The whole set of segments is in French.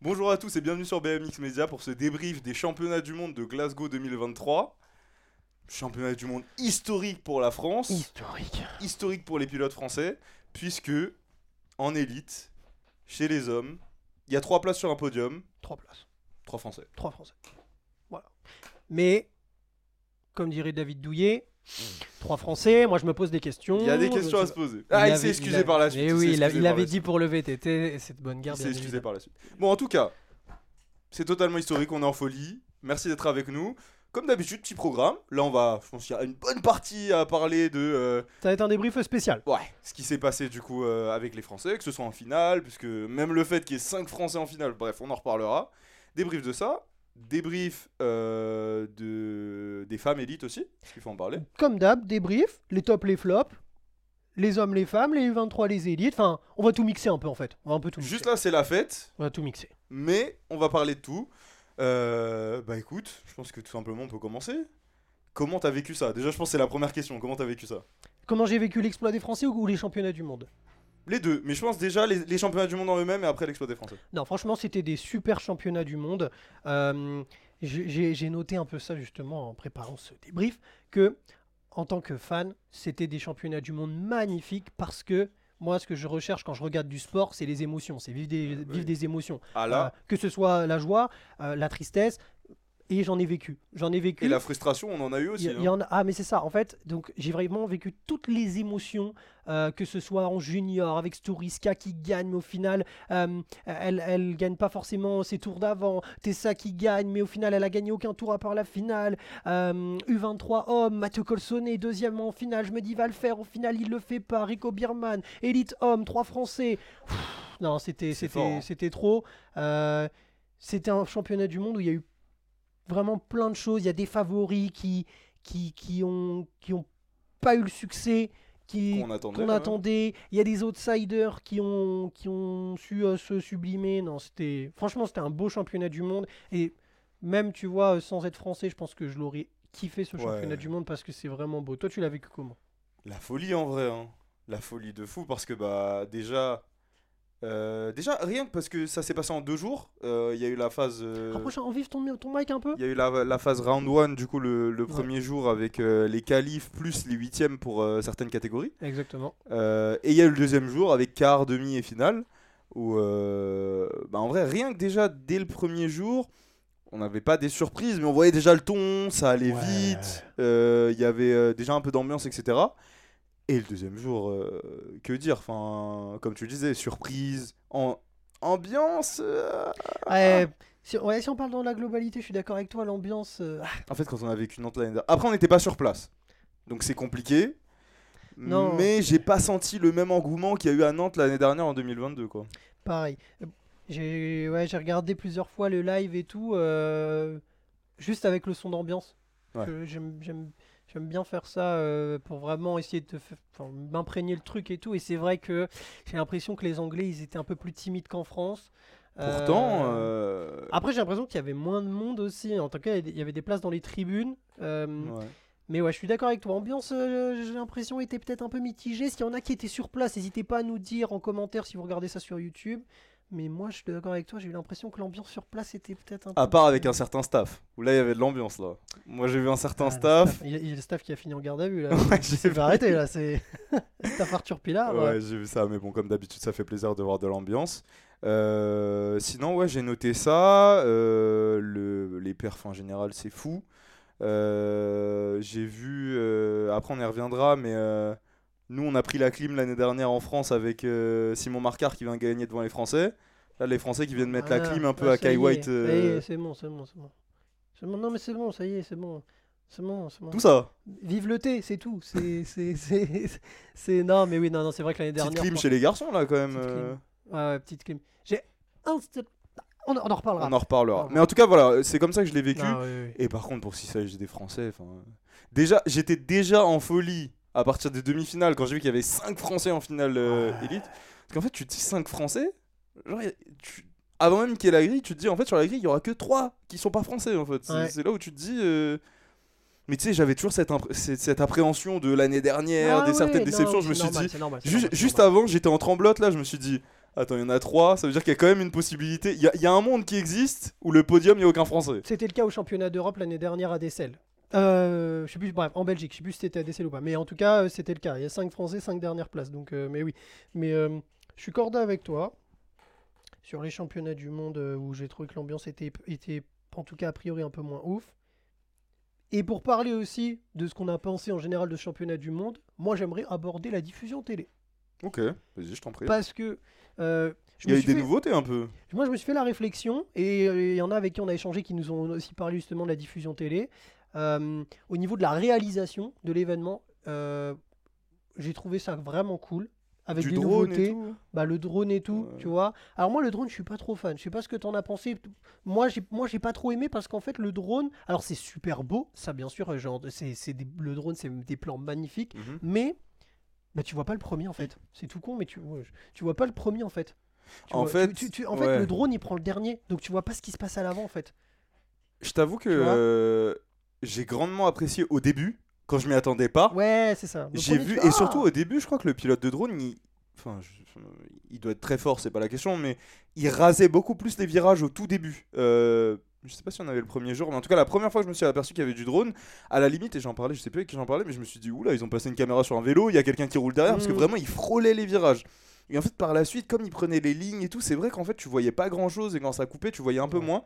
Bonjour à tous et bienvenue sur BMX Media pour ce débrief des championnats du monde de Glasgow 2023. Championnat du monde historique pour la France, Historique. historique pour les pilotes français, puisque en élite, chez les hommes, il y a trois places sur un podium, Trois places. trois français. Trois Français. Voilà. Mais, comme dirait David Douillet, trois Français, moi je me pose des questions. Il y a des questions à se poser. Ah, il s'est excusé a- par la suite. Mais il oui, il, a- il avait dit suite. pour le VTT, et cette bonne Il garde. s'est excusé évidemment. par la suite. Bon, en tout cas, c'est totalement historique, on est en folie. Merci d'être avec nous. Comme d'habitude, petit programme. Là, on va, je pense qu'il y a une bonne partie à parler de euh, Ça va être un débrief spécial. Ouais, ce qui s'est passé du coup euh, avec les Français, que ce soit en finale, puisque même le fait qu'il y ait 5 Français en finale, bref, on en reparlera. Débrief de ça, débrief euh, de... des femmes élites aussi, parce qu'il faut en parler. Comme d'hab, débrief, les tops, les flops, les hommes, les femmes, les 23, les élites. Enfin, on va tout mixer un peu en fait. On va un peu tout mixer. Juste là, c'est la fête, On va tout mixer. mais on va parler de tout. Euh, bah écoute, je pense que tout simplement on peut commencer. Comment t'as vécu ça? Déjà, je pense que c'est la première question. Comment t'as vécu ça? Comment j'ai vécu l'exploit des Français ou les championnats du monde? Les deux, mais je pense déjà les, les championnats du monde en eux-mêmes et après l'exploit des Français. Non, franchement, c'était des super championnats du monde. Euh, j'ai noté un peu ça justement en préparant ce débrief, que en tant que fan, c'était des championnats du monde magnifiques parce que moi, ce que je recherche quand je regarde du sport, c'est les émotions, c'est vivre des, vivre des émotions. Ah là, Euh, que ce soit la joie, euh, la tristesse, et j'en ai vécu. J'en ai vécu. et la frustration, on en a eu aussi. hein. il y en a- ah mais c'est ça en fait donc j'ai vraiment vécu toutes les émotions euh, que ce soit en junior avec Storiska qui gagne mais au final euh, elle elle gagne pas forcément ses tours d'avant Tessa qui gagne mais au final elle a gagné aucun tour à part la finale Euh, U23 homme Mathieu Colsonnet deuxième en finale je me dis va le faire au final il le fait pas Rico Bierman élite homme trois français Pff, non c'était c'était hein. c'était trop Euh, c'était un championnat du monde où il y a eu vraiment plein de choses. Il y a des favoris qui, qui, qui, ont, qui ont pas eu le succès qui, Qu'on attendait, qu'on ouais. attendait. Il y a des outsiders qui ont, qui ont su euh, se sublimer. Non, c'était franchement, c'était un beau championnat du monde. Et même, tu vois, euh, sans être français, je pense que je l'aurais kiffé ce Ouais. championnat du monde parce que c'est vraiment beau. Toi, tu l'as vécu comment? La folie en vrai, hein. La folie de fou parce que bah déjà, euh, déjà rien que parce que ça s'est passé en deux jours. euh, Il y a eu la phase, euh, Rapproche en vive ton, ton mic un peu. il y a eu la, la phase round one du coup le, le premier jour avec euh, les qualifs plus les huitièmes pour certaines catégories. Exactement. Et il y a eu le deuxième jour avec quart, demi et finale où bah, en vrai rien que déjà dès le premier jour. On n'avait pas des surprises, mais on voyait déjà le ton, ça allait Ouais. vite, il y avait déjà un peu d'ambiance, etc. Et le deuxième jour, euh, que dire Enfin, comme tu le disais, surprise, en ambiance. euh, Ouais, si, ouais, si on parle dans la globalité, je suis d'accord avec toi. L'ambiance. euh, En fait, quand on a vécu Nantes l'année dernière. Après, on n'était pas sur place, donc c'est compliqué. Non. Mais j'ai pas senti le même engouement qu'il y a eu à Nantes l'année dernière en 2022, quoi. Pareil. J'ai ouais, regardé plusieurs fois le live et tout, juste avec le son d'ambiance. Ouais. J'aime j'aime- bien faire ça euh, pour vraiment essayer de m'imprégner le truc et tout. Et c'est vrai que j'ai l'impression que les Anglais, ils étaient un peu plus timides qu'en France. Pourtant, Euh, euh, Après, j'ai l'impression qu'il y avait moins de monde aussi. En tout cas, il y il avait des places dans les tribunes. euh, ouais. mais ouais, je suis d'accord avec toi. Ambiance, euh, j'ai l'impression, était peut-être un peu mitigée. S'il y en a qui étaient sur place, n'hésitez pas à nous dire en commentaire si vous regardez ça sur YouTube. Mais moi, je suis d'accord avec toi. J'ai eu l'impression que l'ambiance sur place était peut-être un peu. À part avec un certain staff, où là il y avait de l'ambiance là. Moi j'ai vu un certain Ah, staff. Il y, a, il y a le staff qui a fini en garde à vue là. Ouais, j'ai pas arrêté là. C'est staff Arthur Pilar. Ouais, ouais. j'ai vu ça, mais bon, comme d'habitude, ça fait plaisir de voir de l'ambiance. Euh, sinon, ouais, j'ai noté ça. euh, le, les perfs en général, c'est fou. Euh, j'ai vu. après, on y reviendra, mais euh, nous, on a pris la clim l'année dernière en France avec euh, Simon Marcard qui vient gagner devant les Français. Là, les Français qui viennent mettre la Ah, clim un peu ah, à ça Kai White. ça euh, c'est bon, c'est bon, c'est bon. Non, mais c'est bon, ça y est, c'est bon. C'est bon, c'est bon. tout ça. Vive le thé, c'est tout. C'est, non, mais oui, non, non, c'est vrai que l'année Petite dernière. clim fran- chez les garçons, là, quand même. Petite clim. euh, Ouais, ouais, petite clim. J'ai un. On, en reparlera. on en reparlera. Ah, Mais en tout cas, voilà, c'est comme ça que je l'ai vécu. Ah, oui, oui. Et par contre, pour s'il s'agit des Français, déjà, j'étais déjà en folie à partir des demi-finales quand j'ai vu qu'il y avait 5 Français en finale euh, élite. Parce qu'en fait, tu te dis 5 Français, genre, tu- avant même qu'il y ait la grille, tu te dis en fait sur la grille, il y aura que 3 qui sont pas français en fait. C'est Ouais. c'est là où tu te dis. euh, Mais tu sais, j'avais toujours cette, cette, appréhension de l'année dernière, Ah des certaines non, déceptions. Je me suis normal, dit, normal, Juste, normal, avant, j'étais en tremblote là, je me suis dit, Attends, il y en a trois, ça veut dire qu'il y a quand même une possibilité. Il y, y a un monde qui existe où le podium, il n'y a aucun Français. C'était le cas au championnat d'Europe l'année dernière à Dessel. Euh, je sais plus, bref, en Belgique, je sais plus si c'était à Dessel ou pas. Mais en tout cas, euh, c'était le cas. Il y a 5 Français, 5 dernières places. Donc, euh, mais oui. Mais euh, je suis corda avec toi. Sur les championnats du monde où j'ai trouvé que l'ambiance était, était, en tout cas, a priori, un peu moins ouf. Et pour parler aussi de ce qu'on a pensé en général de ce championnat du monde, moi j'aimerais aborder la diffusion télé. Ok, vas-y, je t'en prie. Parce que. je Il y a eu des fait- nouveautés un peu. moi, je me suis fait la réflexion, et il y en a avec qui on a échangé qui nous ont aussi parlé justement de la diffusion télé. Euh, au niveau de la réalisation de l'événement, euh, j'ai trouvé ça vraiment cool. Avec du des drone nouveautés, et tout. bah, le drone et tout, Ouais. tu vois. Alors moi, le drone, je suis pas trop fan. Je sais pas ce que t'en as pensé. Moi, j'ai, moi, j'ai pas trop aimé parce qu'en fait, le drone, alors c'est super beau, ça bien sûr, euh, genre, c'est, c'est des- le drone, c'est des plans magnifiques, Mhm. mais bah, tu vois pas le premier en fait. C'est tout con, mais tu, tu vois pas le premier en fait. Tu En vois- fait, tu- en fait, le drone il prend le dernier, donc tu vois pas ce qui se passe à l'avant en fait. Je t'avoue que j'ai grandement apprécié au début, quand je m'y attendais pas. Ouais, c'est ça. J'ai vu, tu- et surtout au début, je crois que le pilote de drone, il, enfin, je- il doit être très fort, c'est pas la question, mais il rasait beaucoup plus les virages au tout début. Euh, je sais pas si on avait le premier jour, mais en tout cas, la première fois que je me suis aperçu qu'il y avait du drone, à la limite, et j'en parlais, je sais plus avec qui j'en parlais, mais je me suis dit, oula, ils ont passé une caméra sur un vélo, il y a quelqu'un qui roule derrière, parce que Mhm. vraiment, il frôlait les virages. Et en fait, par la suite, comme il prenait les lignes et tout, c'est vrai qu'en fait, tu voyais pas grand chose, et quand ça coupait, tu voyais un peu Ouais. moins.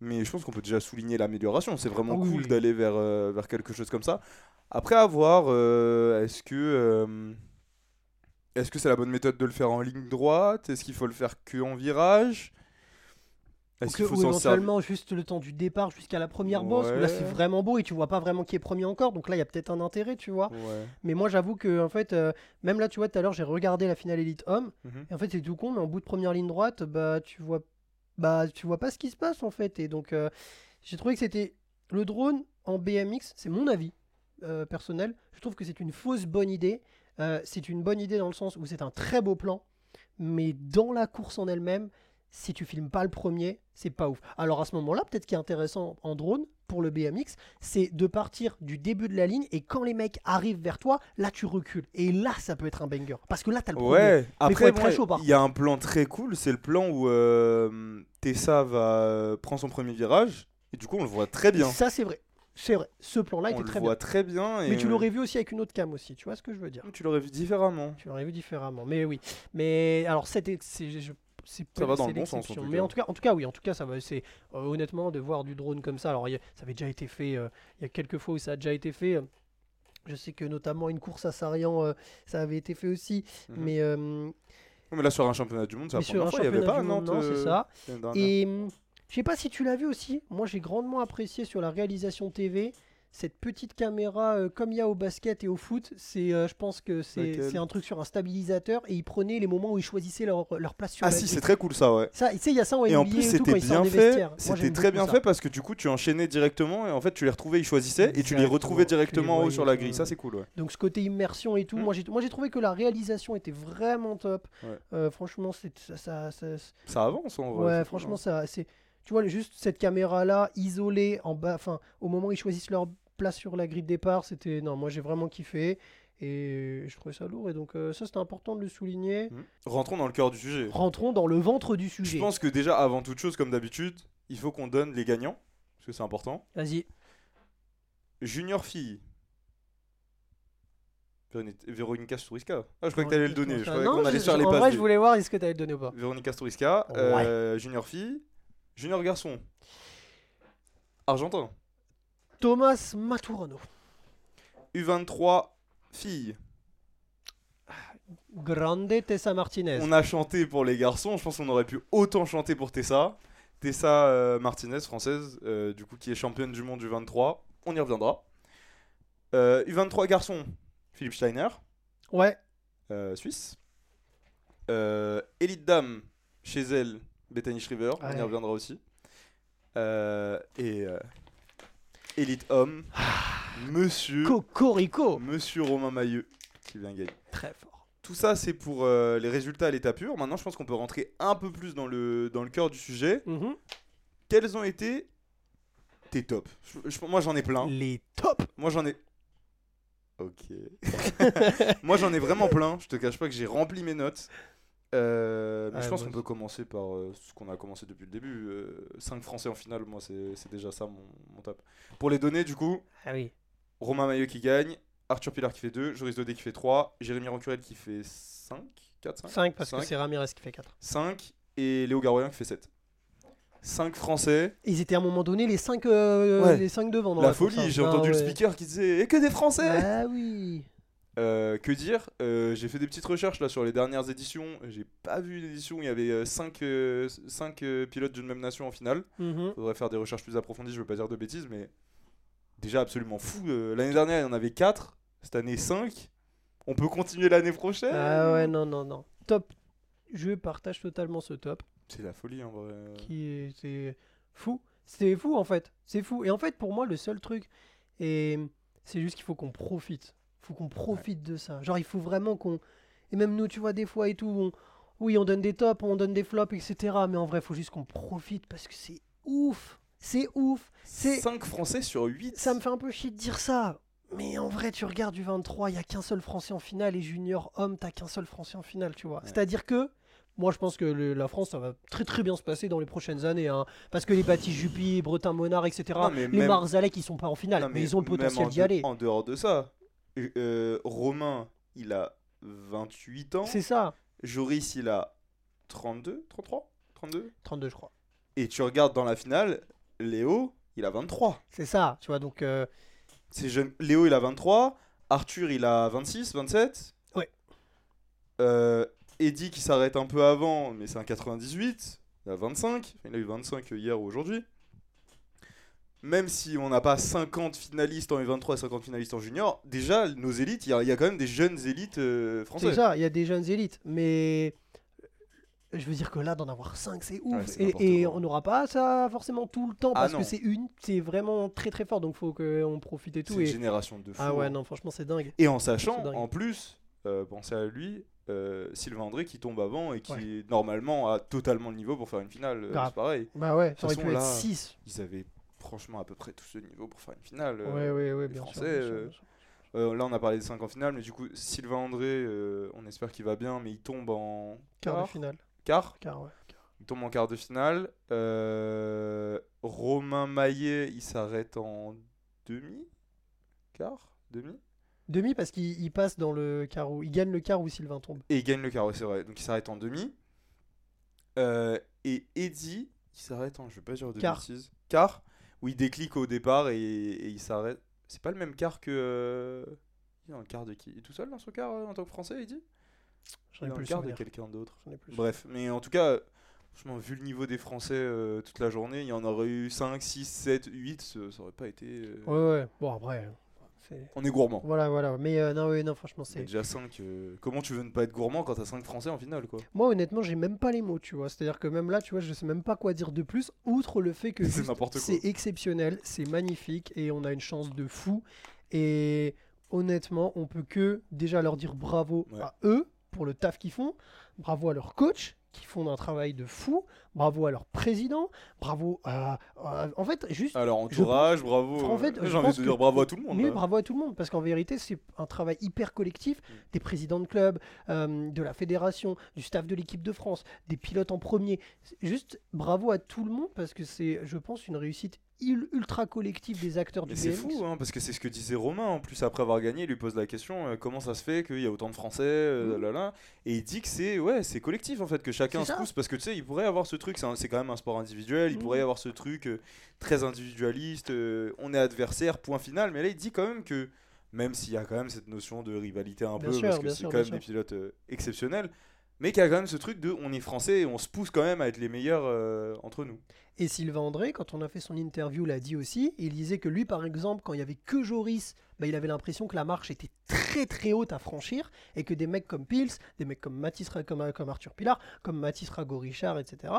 Mais je pense qu'on peut déjà souligner l'amélioration. C'est vraiment oui, cool d'aller vers, euh, vers quelque chose comme ça. Après avoir, euh, est-ce que euh, est-ce que c'est la bonne méthode de le faire en ligne droite? Est-ce qu'il faut le faire que en virage? Est-ce qu'il faut ou éventuellement juste le temps du départ jusqu'à la première bosse, où là c'est Ouais. vraiment beau et tu vois pas vraiment qui est premier encore, donc là il y a peut-être un intérêt, tu vois. Ouais. Mais moi j'avoue que en fait, euh, même là tu vois tout à l'heure j'ai regardé la finale Elite Homme, Mhm. et en fait c'est tout con, mais en bout de première ligne droite, bah tu vois, bah tu vois pas ce qui se passe en fait, et donc euh, j'ai trouvé que c'était le drone en BMX, c'est mon avis euh, personnel, je trouve que c'est une fausse bonne idée. Euh, c'est une bonne idée dans le sens où c'est un très beau plan, mais dans la course en elle-même, si tu filmes pas le premier, c'est pas ouf. Alors à ce moment-là, peut-être qui est intéressant en drone pour le BMX, c'est de partir du début de la ligne et quand les mecs arrivent vers toi, là tu recules. Et là, ça peut être un banger. Parce que là, t'as le premier. Ouais, après, il y a un plan très cool, c'est le plan où euh, Tessa va euh, prend son premier virage, et du coup, on le voit très bien. Ça, c'est vrai. C'est vrai. Ce plan-là on était le très voit bien. très bien. Et Mais tu l'aurais vu aussi avec une autre cam aussi. Tu vois ce que je veux dire Tu l'aurais vu différemment. Tu l'aurais vu différemment. Mais oui. Mais alors, c'était. c'est- je- c'est Ça va dans le bon sens, en Mais en tout cas, en tout cas, oui, en tout cas, ça va. C'est euh, honnêtement de voir du drone comme ça. Alors, y a- ça avait déjà été fait. euh, il y a quelques fois où ça a déjà été fait. Je sais que notamment une course à Sarian, euh, ça avait été fait aussi. Mhm. Mais, là, sur un championnat du monde, mais sur un fois, il n'y avait championnat pas du monde, non, c'est ça. Et hum, je sais pas si tu l'as vu aussi. Moi, j'ai grandement apprécié sur la réalisation TV cette petite caméra euh, comme il y a au basket et au foot. C'est, euh, je pense que c'est un truc sur un stabilisateur et ils prenaient les moments où ils choisissaient leur, leur place sur Ah la si, grille. c'est très cool ça, ouais. Ça, tu sais, il y a ça en Et NBA en plus, c'était bien fait. C'était très bien ça. fait parce que du coup, tu enchaînais directement et en fait, tu les retrouvais, ils choisissaient et tu les retrouvais directement en haut sur la grille. Ça, c'est cool, ouais. Donc ce côté immersion et tout, Mm. moi j'ai moi j'ai trouvé que la réalisation était vraiment top. Ouais. Euh, franchement, c'est ça, ça- ça- Ça avance en vrai. Ouais, franchement, hein. ça, c'est. Tu vois, juste cette caméra-là, isolée en bas, enfin, au moment où ils choisissent leur place sur la grille de départ, c'était. Non, moi j'ai vraiment kiffé et je trouvais ça lourd. Et donc, euh, ça, c'était important de le souligner. Mhm. Rentrons dans le cœur du sujet. Rentrons dans le ventre du sujet. Je pense que déjà, avant toute chose, comme d'habitude, il faut qu'on donne les gagnants parce que c'est important. Vas-y. Junior fille. Véroni- Véronica Sturiska. Ah, je croyais que t'allais le donner. Je croyais qu'on allait faire les En vrai, je voulais voir est-ce que tu allais le donner ou pas? Véronica Sturiska. Ouais. euh, junior fille. Junior garçon. Argentin. Thomas Maturano. U23 fille. Grande Tessa Martinez. On a chanté pour les garçons, je pense qu'on aurait pu autant chanter pour Tessa. Tessa euh, Martinez, française, euh, du coup qui est championne du monde du 23. On y reviendra. Euh, U23 garçon, Philippe Steiner, Ouais. euh, suisse. Euh, Elite dame, chez elle, Bethany Shriver, on y reviendra aussi. Euh, et euh, Elite homme, monsieur, Cocorico. monsieur Romain Mailleux qui vient gagner. Très fort. Tout ça, c'est pour euh, les résultats à l'état pur. Maintenant, je pense qu'on peut rentrer un peu plus dans le, dans le cœur du sujet. Mhm. Quels ont été tes tops? Je- je- Moi, j'en ai plein. Les tops? Moi, j'en ai. Ok. moi, j'en ai vraiment plein. Je te cache pas que j'ai rempli mes notes. Euh, mais Ouais, je pense qu'on peut commencer par euh, ce qu'on a commencé depuis le début. 5 Français en finale, moi, c'est déjà ça mon, mon top. Pour les données, du coup, Ah oui. Romain Maillot qui gagne, Arthur Pilar qui fait 2, Joris Dodé qui fait 3, Jérémy Rancurel qui fait 5, 4, 5, 5 parce que Cinq. c'est Ramirez qui fait 4. 5 et Léo Garoyan qui fait 7. 5 Français. Ils étaient à un moment donné les 5 euh, Ouais. les cinq devant. dans La folie, j'ai Ah entendu le ouais. speaker qui disait Et que des Français Ah oui. Euh, que dire Euh, J'ai fait des petites recherches là sur les dernières éditions. J'ai pas vu une édition où il y avait 5 pilotes d'une même nation en finale. Mhm. Faudrait faire des recherches plus approfondies, je veux pas dire de bêtises, mais déjà absolument fou. Euh, L'année dernière, il y en avait 4, cette année 5. On peut continuer l'année prochaine Ah ouais, non, non, non. Top. Je partage totalement ce top. C'est la folie en vrai. qui est c'est fou. C'est fou en fait. C'est fou. Et en fait, pour moi, le seul truc, et c'est juste qu'il faut qu'on profite. Faut qu'on profite de ça. Genre, il faut vraiment qu'on. Et même nous, tu vois, des fois et tout, on- oui, on donne des tops, on donne des flops, etc. Mais en vrai, il faut juste qu'on profite parce que c'est ouf. C'est ouf. C'est. 5 Français sur 8. Ça me fait un peu chier de dire ça. Mais en vrai, tu regardes du 23, il y a qu'un seul Français en finale et junior homme, t'as qu'un seul Français en finale, tu vois. C'est-à-dire que moi, je pense que le- la France, ça va très très bien se passer dans les prochaines années, hein, parce que les Baptiste Juppy, Bretin Monard, etc. Non, mais les même- Marzalek, ils sont pas en finale, Non, mais, ils ont le potentiel en d'y aller. En dehors de ça, euh, Romain, il a 28 ans. C'est ça. Joris, il a 32, 33 32 32, je crois. Et tu regardes dans la finale, Léo, il a 23. C'est ça, tu vois. Donc, euh, C'est jeune. Léo, il a 23. Arthur, il a 26, 27. Ouais. Euh, Eddie qui s'arrête un peu avant, mais c'est un 98. Il a 25. Enfin, il a eu 25 hier ou aujourd'hui. Même si on n'a pas 50 finalistes en U23 et 50 finalistes en junior, déjà, nos élites, il y, a- il y a quand même des jeunes élites euh, c'est françaises. ça, il y a des jeunes élites. Mais je veux dire que là, d'en avoir 5, c'est ouf. Ouais, c'est et on n'aura pas ça forcément tout le temps, Ah parce que c'est une, c'est vraiment très très fort. Donc, faut qu'on profite et C'est tout. une Et... génération de fous. Ah ouais, hein. non, franchement, c'est dingue. Et en sachant, C'est en plus, euh, pensez à lui, euh, Sylvain André qui tombe avant et qui Ouais. normalement a totalement le niveau pour faire une finale. euh, c'est pareil. Bah ouais, ça aurait pu être là, 6. Ils avaient franchement à peu près tout ce niveau pour faire une finale. euh, Ouais, ouais, ouais, les bien sûr. Français, bien sûr, euh, bien sûr. euh, là, on a parlé des 5 en finale, mais du coup, Sylvain André, on espère qu'il va bien, mais il tombe en Quart de finale. quart Quart, ouais. quart. Il tombe en quart de finale. Romain Maillet, il s'arrête en demi Quart Demi Demi parce qu'il il passe dans le où il gagne le quart où Sylvain tombe. Et il gagne le ouais, c'est vrai. Donc il s'arrête en demi. Euh, et Eddie, il s'arrête en, je vais pas dire de bêtises. Quart, où il déclique au départ et, et il s'arrête. C'est pas le même quart que. euh, Il est dans le quart de qui? Il est tout seul dans son quart euh, en tant que français, J'en Il est ai dans plus le quart de quelqu'un d'autre. J'en ai Bref, mais en tout cas, franchement, vu le niveau des Français euh, toute la journée, il y en aurait eu 5, 6, 7, 8, ça, ça aurait pas été. euh. Ouais, ouais. Bon, après. C'est- On est gourmand. Voilà, voilà. Mais euh, non, ouais, non, franchement, Mais c'est. déjà 5. Comment tu veux ne pas être gourmand quand t'as 5 Français en finale, quoi? Moi, honnêtement, j'ai même pas les mots, tu vois. C'est-à-dire que même là, tu vois, je sais même pas quoi dire de plus, outre le fait que C'est juste n'importe quoi. c'est exceptionnel, c'est magnifique et on a une chance de fou. Et honnêtement, on peut que déjà leur dire bravo Ouais. à eux pour le taf qu'ils font, bravo à leur coach qui font un travail de fou, bravo à leur président, bravo à, à- en fait juste Alors, entourage, Je bravo. En fait, euh, j'ai envie de dire bravo à tout le monde. mais là. bravo à tout le monde, parce qu'en vérité, c'est un travail hyper collectif Mm. des présidents de clubs, euh, de la fédération, du staff de l'équipe de France, des pilotes en premier. Juste bravo à tout le monde, parce que c'est, je pense, une réussite ultra collective des acteurs du c'est BMX. fou, hein, parce que c'est ce que disait Romain. En plus, après avoir gagné, il lui pose la question euh, comment ça se fait qu'il y a autant de Français euh, là, là. Et il dit que c'est ouais, c'est collectif en fait, que chacun C'est se pousse. Parce que tu sais, il pourrait avoir ce truc, c'est c'est quand même un sport individuel, il Mhm. pourrait y avoir ce truc euh, très individualiste, on est adversaire, point final. Mais là, il dit quand même que, même s'il y a quand même cette notion de rivalité un Bien peu, sûr, parce que c'est quand même des pilotes exceptionnels, mais qu'il y a quand même ce truc de on est français et on se pousse quand même à être les meilleurs euh, entre nous. Et Sylvain André, quand on a fait son interview, l'a dit aussi. Il disait que lui, par exemple, quand il y avait que Joris, bah, il avait l'impression que la marche était très très haute à franchir et que des mecs comme Pils, des mecs comme comme, comme Arthur Pilar, comme Mathis Rago-Richard, etc.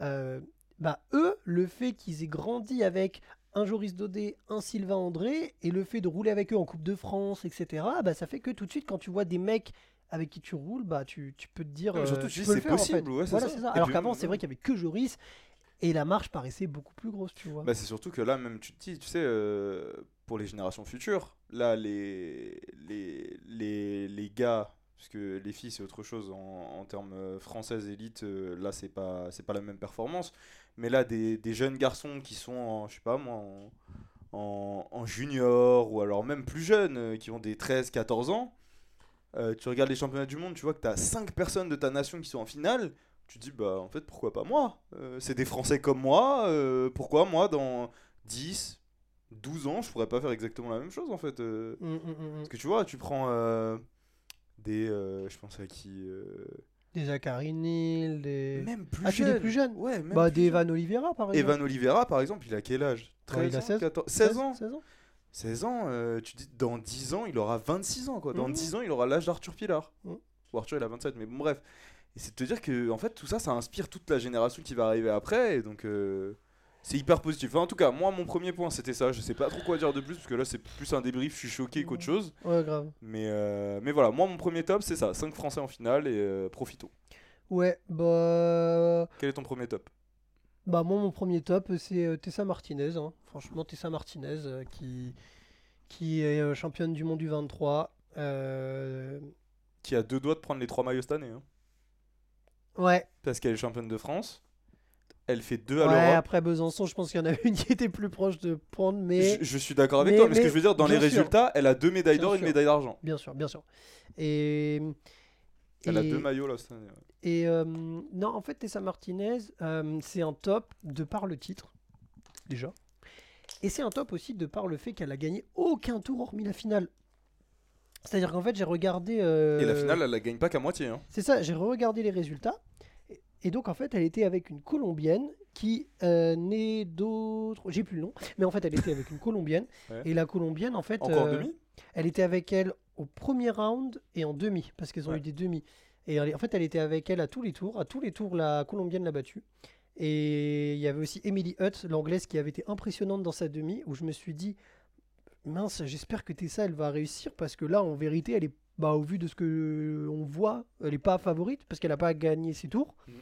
euh, bah eux, le fait qu'ils aient grandi avec un Joris Daudet, un Sylvain André, et le fait de rouler avec eux en Coupe de France, etc. Bah ça fait que tout de suite, quand tu vois des mecs avec qui tu roules, bah tu, tu peux te dire. Ouais, surtout, tu le c'est faire, en fait. possible, ouais, c'est Voilà, ça. Alors qu'avant, euh, c'est vrai qu'il y avait que Joris. Et la marche paraissait beaucoup plus grosse, tu vois. Bah, c'est surtout que là, même tu te dis, tu sais, euh, pour les générations futures, là, les, les, les, les gars, Parce que les filles, c'est autre chose en, en termes euh, françaises élite. euh, là, c'est pas, c'est pas la même performance. Mais là, des, des jeunes garçons qui sont, en, je sais pas moi, en, en, en junior ou alors même plus jeunes, euh, qui ont des 13, 14 ans. Euh, tu regardes les championnats du monde, tu vois que tu as 5 personnes de ta nation qui sont en finale. Tu te dis, bah en fait, pourquoi pas moi? Euh, C'est des Français comme moi. euh, pourquoi moi, dans 10, 12 ans, je pourrais pas faire exactement la même chose en fait euh, Mm, mm, mm, mm. Parce que tu vois, tu prends euh, des. je pense à qui Des Zachary Neal, des. Même plus Ah, tu jeune. des plus jeunes Ouais, même Bah, plus des. Evan Oliveira, par exemple. Evan Oliveira, par exemple, il a quel âge? Ouais, il 13 a ans, 16, 14 16 ans 16 ans 16 ans, euh, tu dis dans 10 ans, il aura 26 ans quoi. Dans Mhm. 10 ans, il aura l'âge d'Arthur Pilar. Mhm. Ou Arthur, il a 27, mais bon, bref. Et c'est de te dire que en fait, tout ça, ça inspire toute la génération qui va arriver après. Et donc, euh, c'est hyper positif. Enfin, en tout cas, moi, mon premier point, c'était ça. Je sais pas trop quoi dire de plus, parce que là, c'est plus un débrief. Je suis choqué qu'autre chose. Ouais, grave. Mais, euh, mais voilà, moi, mon premier top, c'est ça. 5 Français en finale et euh, profitons. Ouais, bah. Quel est ton premier top? Bah moi mon premier top c'est euh, Tessa Martinez, hein. franchement Tessa Martinez euh, qui, qui est euh, championne du monde du 23. Euh, Qui a deux doigts de prendre les trois maillots cette année. hein. Ouais, Parce qu'elle est championne de France. Elle fait deux à ouais l'Europe. après Besançon je pense qu'il y en a une qui était plus proche de prendre mais Je, je suis d'accord avec mais- toi, mais, ce que mais- je veux dire, dans les bien sûr. résultats, elle a deux médailles Bien d'or et une sûr. médaille d'argent. bien sûr, bien sûr. Et, Elle a et- deux maillots là cette année. ouais. Et euh, non, en fait, Tessa Martinez, euh, c'est un top de par le titre, déjà. Et c'est un top aussi de par le fait qu'elle a gagné aucun tour hormis la finale. C'est-à-dire qu'en fait, j'ai regardé. euh, Et la finale, elle la gagne pas qu'à moitié. Hein. C'est ça, j'ai regardé les résultats. Et- donc, en fait, elle était avec une Colombienne qui n'est d'autre. J'ai plus le nom. Mais en fait, elle était avec une Colombienne. Ouais. Et la Colombienne, en fait. Encore demi? elle était avec elle au premier round et en demi, parce qu'elles ont Ouais. eu des demi. Et elle- en fait, elle était avec elle à tous les tours. À tous les tours, la Colombienne l'a battue. Et il y avait aussi Emily Hutt, l'anglaise, qui avait été impressionnante dans sa demi, où je me suis dit, mince, j'espère que Tessa, elle va réussir, parce que là, en vérité, elle est, bah, au vu de ce que on voit, elle n'est pas favorite, parce qu'elle n'a pas gagné ses tours. Mhm.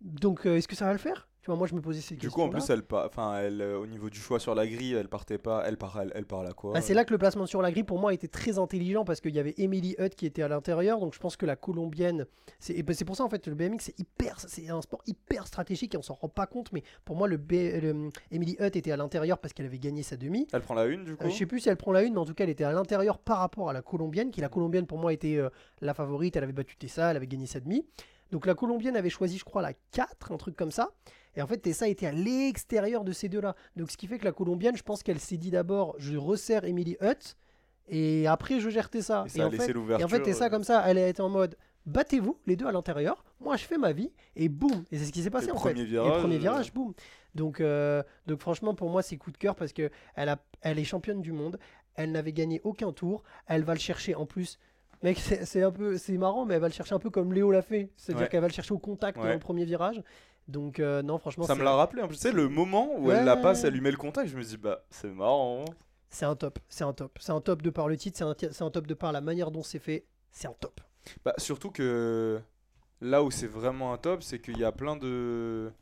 Donc, euh, est-ce que ça va le faire? Tu vois, moi, je me posais ces Du questions. coup, en plus, elle, enfin, elle, euh, au niveau du choix sur la grille, elle partait pas. Elle part, elle, elle parle à quoi Bah, c'est là que le placement sur la grille pour moi était très intelligent parce qu'il y avait Emily Hutt qui était à l'intérieur donc je pense que la colombienne c'est c'est pour ça en fait le BMX c'est hyper c'est un sport hyper stratégique et on s'en rend pas compte mais pour moi le, B, le Emily Hutt était à l'intérieur parce qu'elle avait gagné sa demi Elle prend la une, du Euh, coup je sais plus si elle prend la une mais en tout cas elle était à l'intérieur par rapport à la colombienne qui la colombienne pour moi était euh, la favorite elle avait battu Tessa elle avait gagné sa demi donc la colombienne avait choisi je crois la 4 un truc comme ça et en fait, Tessa était à l'extérieur de ces deux-là. Donc, ce qui fait que la Colombienne, je pense qu'elle s'est dit d'abord, je resserre Emily Hutt, et après, je gère Tessa. Et ça a en laissé fait, l'ouverture. et en fait, Tessa, euh, comme ça, elle a été en mode, battez-vous, les deux à l'intérieur, moi, je fais ma vie, et boum Et c'est ce qui s'est passé, Et en premier fait. virage, et premier euh, virage, boum donc, euh, donc, franchement, pour moi, c'est coup de cœur, parce que elle, a, elle est championne du monde, elle n'avait gagné aucun tour, elle va le chercher en plus... Mec, c'est c'est un peu, c'est marrant, mais elle va le chercher un peu comme Léo l'a fait. C'est-à-dire Ouais. qu'elle va le chercher au contact Ouais. dans le premier virage. Donc, euh, non, franchement, Ça me l'a rappelé. En plus, tu sais, le moment où Ouais. elle la passe, elle lui met le contact, je me dis, bah, c'est marrant. C'est un top, c'est un top. C'est un top de par le titre, c'est un, top de par la manière dont c'est fait. C'est un top. Bah, surtout que là où c'est vraiment un top, c'est qu'il y a plein de.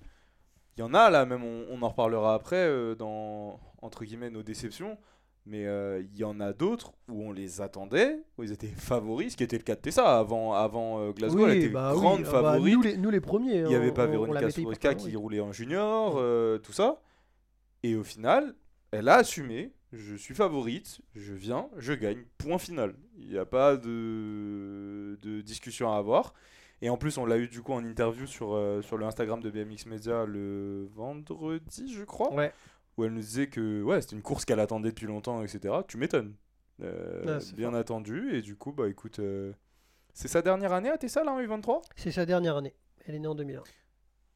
Il y en a là, même on, on en reparlera après euh, dans entre guillemets nos déceptions. Mais euh, il y en a d'autres où on les attendait, où ils étaient favoris, ce qui était le cas de Tessa avant, avant euh, Glasgow, elle était bah oui, grande ah bah, favorite. nous, les, nous les premiers. Il n'y avait on- pas Véronica Soroka qui roulait en junior, euh, tout ça. Et au final, elle a assumé. Je suis favorite, je viens, je gagne. Point final. Il n'y a pas de, de discussion à avoir. Et en plus, on l'a eu du coup en interview sur, euh, sur le Instagram de BMX Media le vendredi, je crois, Ouais. Où elle nous disait que ouais, c'était une course qu'elle attendait depuis longtemps, etc. Tu m'étonnes. Euh, Ah, bien fort. attendu. Et du coup, bah écoute, euh, c'est sa dernière année à Tessa là en U23? C'est sa dernière année. Elle est née en 2001.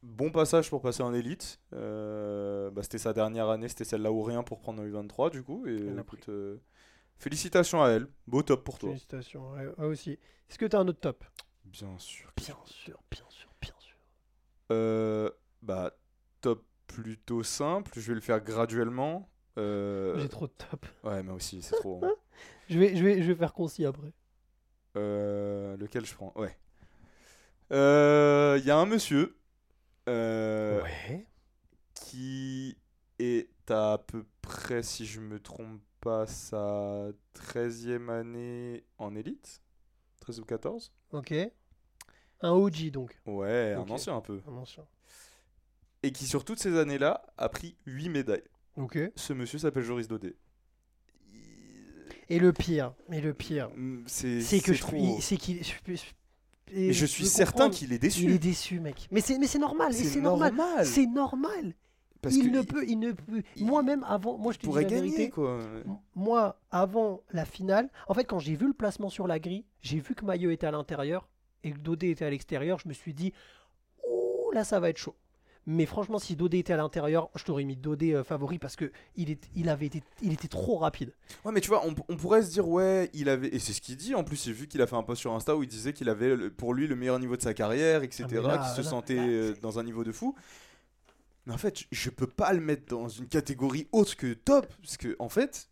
Bon passage pour passer en élite. Euh, bah, c'était sa dernière année, c'était celle-là ou rien pour prendre en U23 du coup. Et écoute, félicitations à elle. Beau top pour toi. Félicitations. Ouais, aussi. Est-ce que tu as un autre top? Bien sûr. Bien sûr, bien sûr, bien sûr. Bah, top plutôt simple. Je vais le faire graduellement. Euh, J'ai trop de top. Ouais, mais aussi, c'est trop. hein. Je vais, je, vais, je vais faire concis après. Euh, lequel je prends? Ouais. Euh, Il y a un monsieur euh, ouais. qui est à peu près, si je me trompe pas, sa 13e année en élite. 13 ou 14. Ok. Un OG donc. Ouais, un ancien un peu. Un ancien. Et qui, sur toutes ces années-là, a pris 8 médailles. Ok. Ce monsieur s'appelle Joris Daudet. Et le pire, et le pire, Mm, C'est que je trop. il- c'est qu'il. je et suis certain qu'il est Il déçu. est déçu, mec. Mais c'est mais c'est normal. C'est normal. C'est normal. Parce il que ne peut, il ne peut. il- Moi-même avant, moi je te dis la gagner vérité. quoi. Moi, avant la finale, en fait, quand j'ai vu le placement sur la grille, j'ai vu que Maillot était à l'intérieur et que Dodé était à l'extérieur. Je me suis dit, oh là, ça va être chaud. Mais franchement, si Dodé était à l'intérieur, je t'aurais mis Dodé euh, favori parce que il, est, il avait été, il était trop rapide. Ouais, mais tu vois, on, on pourrait se dire, ouais, il avait. Et c'est ce qu'il dit en plus. J'ai vu qu'il a fait un post sur Insta où il disait qu'il avait le- pour lui le meilleur niveau de sa carrière, etc. Ah, qu'il se sentait là, euh, dans un niveau de fou. Mais en fait, je- je peux pas le mettre dans une catégorie autre que top. Parce que, en fait,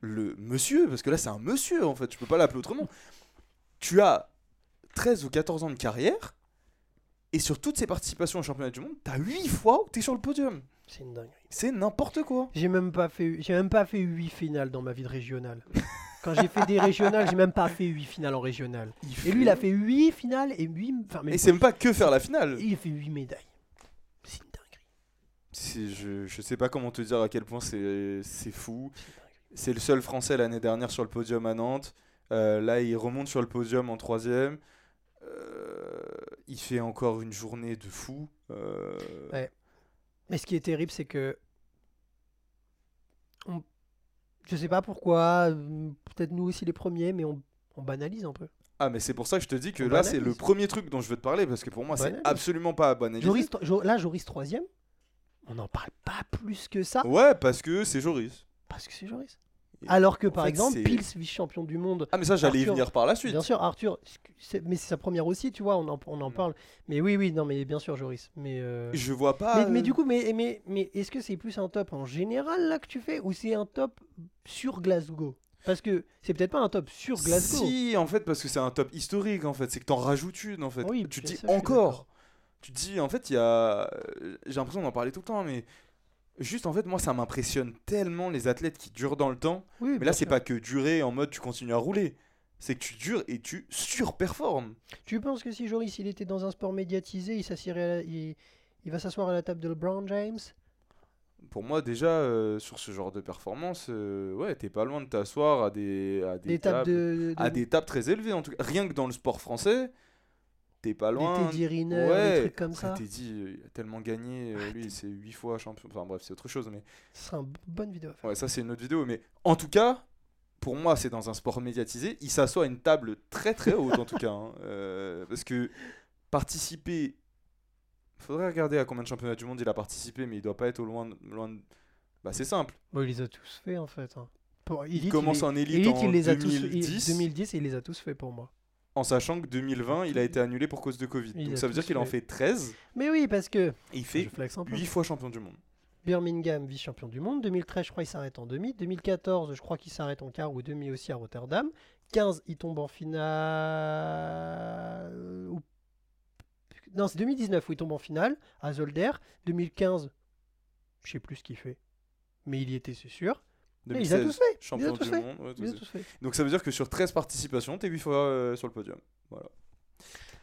le monsieur, parce que là, c'est un monsieur, en fait, je peux pas l'appeler autrement. Tu as 13 ou 14 ans de carrière. Et sur toutes ces participations au championnat du monde, t'as 8 fois où t'es sur le podium. C'est une dinguerie. C'est n'importe quoi. J'ai même pas fait, j'ai même pas fait 8 finales dans ma vie de régionale. Quand j'ai fait des régionales, j'ai même pas fait 8 finales en régionale. Et lui, il a fait 8 finales et 8. Enfin, Et c'est même pas que faire la finale. Il a fait 8 médailles. C'est une dinguerie. Je, je sais pas comment te dire à quel point c'est fou. C'est le seul Français l'année dernière sur le podium à Nantes. Euh, là, il remonte sur le podium en troisième. Euh, il fait encore une journée de fou. Euh, Ouais. Mais ce qui est terrible, c'est que. on- Je sais pas pourquoi, peut-être nous aussi les premiers, mais on, on banalise un peu. Ah, mais c'est pour ça que je te dis que On là, c'est le premier truc dont je veux te parler parce que pour moi, c'est absolument pas banalisé. Joris, là, Joris troisième, on n'en parle pas plus que ça, Ouais, parce que c'est Joris. parce que c'est Joris. Alors que en par fait, exemple, c'est- Pils, vice-champion du monde, Ah, mais ça, j'allais y Arthur, venir par la suite. bien sûr, Arthur, c'est- mais c'est sa première aussi, tu vois, on en, on en Mm. parle. Mais oui, oui, non, mais bien sûr, Joris. Mais, euh, Je vois pas. mais, mais euh, du coup, mais, mais, mais est-ce que c'est plus un top en général là que tu fais ou c'est un top sur Glasgow? Parce que c'est peut-être pas un top sur Glasgow. Si, en fait, parce que c'est un top historique, en fait. C'est que t'en rajoutes une, en fait. Oui, tu te bien dis sûr, je suis encore. Tu te dis, en fait, il y a. euh, J'ai l'impression d'en parler tout le temps, mais. Juste, en fait, moi, ça m'impressionne tellement les athlètes qui durent dans le temps. Oui, Mais là, c'est pas que durer en mode tu continues à rouler. C'est que tu dures et tu surperformes. Tu penses que si Joris il était dans un sport médiatisé, il il, il va s'asseoir à la table de LeBron James? Pour moi, déjà, euh, sur ce genre de performance, euh, ouais, t'es pas loin de t'asseoir à des, à des, Des tables tables, de, de- à des tables très élevées. En tout cas, rien que dans le sport français, t'es pas des loin. Teddy Riner, ouais, des trucs comme après, ça. Teddy, euh, il a tellement gagné. euh, Ah, lui, c'est 8 fois champion. Enfin bref, c'est autre chose. Mais Ce serait une bonne vidéo à faire. ouais, ça, c'est une autre vidéo. Mais en tout cas, pour moi, c'est dans un sport médiatisé. Il s'assoit à une table très très haute, en tout cas. hein. Euh, parce que participer. Faudrait regarder à combien de championnats du monde il a participé, mais il doit pas être au loin. de- loin de- Bah, c'est simple. Bon, il les a tous fait en fait. hein. Pour Il commence il, en élite Elite, en il les a tous fait. 2010, 2010 et il les a tous fait pour moi. En sachant que 2020, il a été annulé pour cause de Covid. Il Donc ça veut dire qu'il en fait. fait 13 Mais oui, parce que. et il fait Je flex un peu. 8 fois champion du monde. Birmingham, vice-champion du monde. 2013, je crois, il s'arrête en demi. 2014, je crois qu'il s'arrête en quart ou demi aussi à Rotterdam. 15, il tombe en finale. Non, c'est 2019 où il tombe en finale à Zolder. 2015, je sais plus ce qu'il fait. Mais il y était, c'est sûr. Mais il a 2016, tous fait. A champion tous du fait. monde. ouais, tous a fait. tous fait. Donc ça veut dire que sur 13 participations, t'es 8 fois euh, sur le podium. Voilà.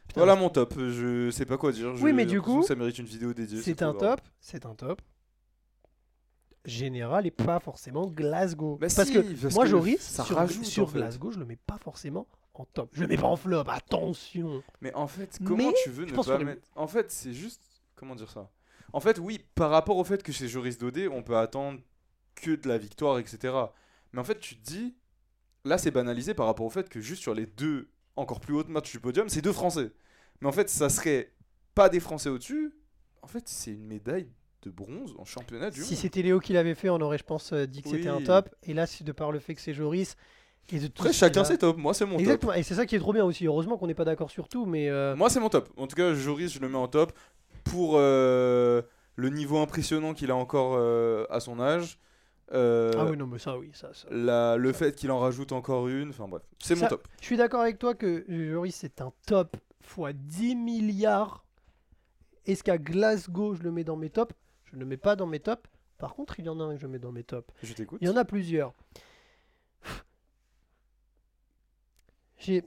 Putain, voilà mon top. Je sais pas quoi dire. Oui, mais du coup, ça mérite une vidéo dédiée. C'est un top. C'est un top. Général et pas forcément Glasgow. Bah parce si, que parce moi, que Joris, ça sur, rajoute, sur en fait. Glasgow, je le mets pas forcément en top. Je le mets pas en flop, attention. Mais en fait, comment Mais tu veux ne pas mettre En fait, c'est juste comment dire ça? En fait, oui, par rapport au fait que chez Joris Dodé, on peut attendre que de la victoire, etc. Mais en fait, tu te dis, là, c'est banalisé par rapport au fait que juste sur les deux encore plus hautes matchs du podium, c'est deux Français. Mais en fait, ça serait pas des Français au-dessus. En fait, c'est une médaille de bronze en championnat du Si monde. c'était Léo qui l'avait fait, on aurait, je pense, euh, dit que c'était un top. Et là, c'est de par le fait que c'est Joris. Et de tout Après, chacun ses top. Moi, c'est mon top. Exactement. Et c'est ça qui est trop bien aussi. Heureusement qu'on n'est pas d'accord sur tout, mais. euh, Moi, c'est mon top. En tout cas, Joris, je le mets en top pour euh, le niveau impressionnant qu'il a encore euh, à son âge. Euh, Ah oui, non, mais ça, oui, ça. ça. la- le fait qu'il en rajoute encore une. Enfin bref, c'est mon top. Je suis d'accord avec toi que Joris, c'est un top fois 10 milliards. Est-ce qu'à Glasgow, je le mets dans mes tops? Je ne le mets pas dans mes tops. Par contre, il y en a un que je mets dans mes tops. Je t'écoute. Il y en a plusieurs. J'ai.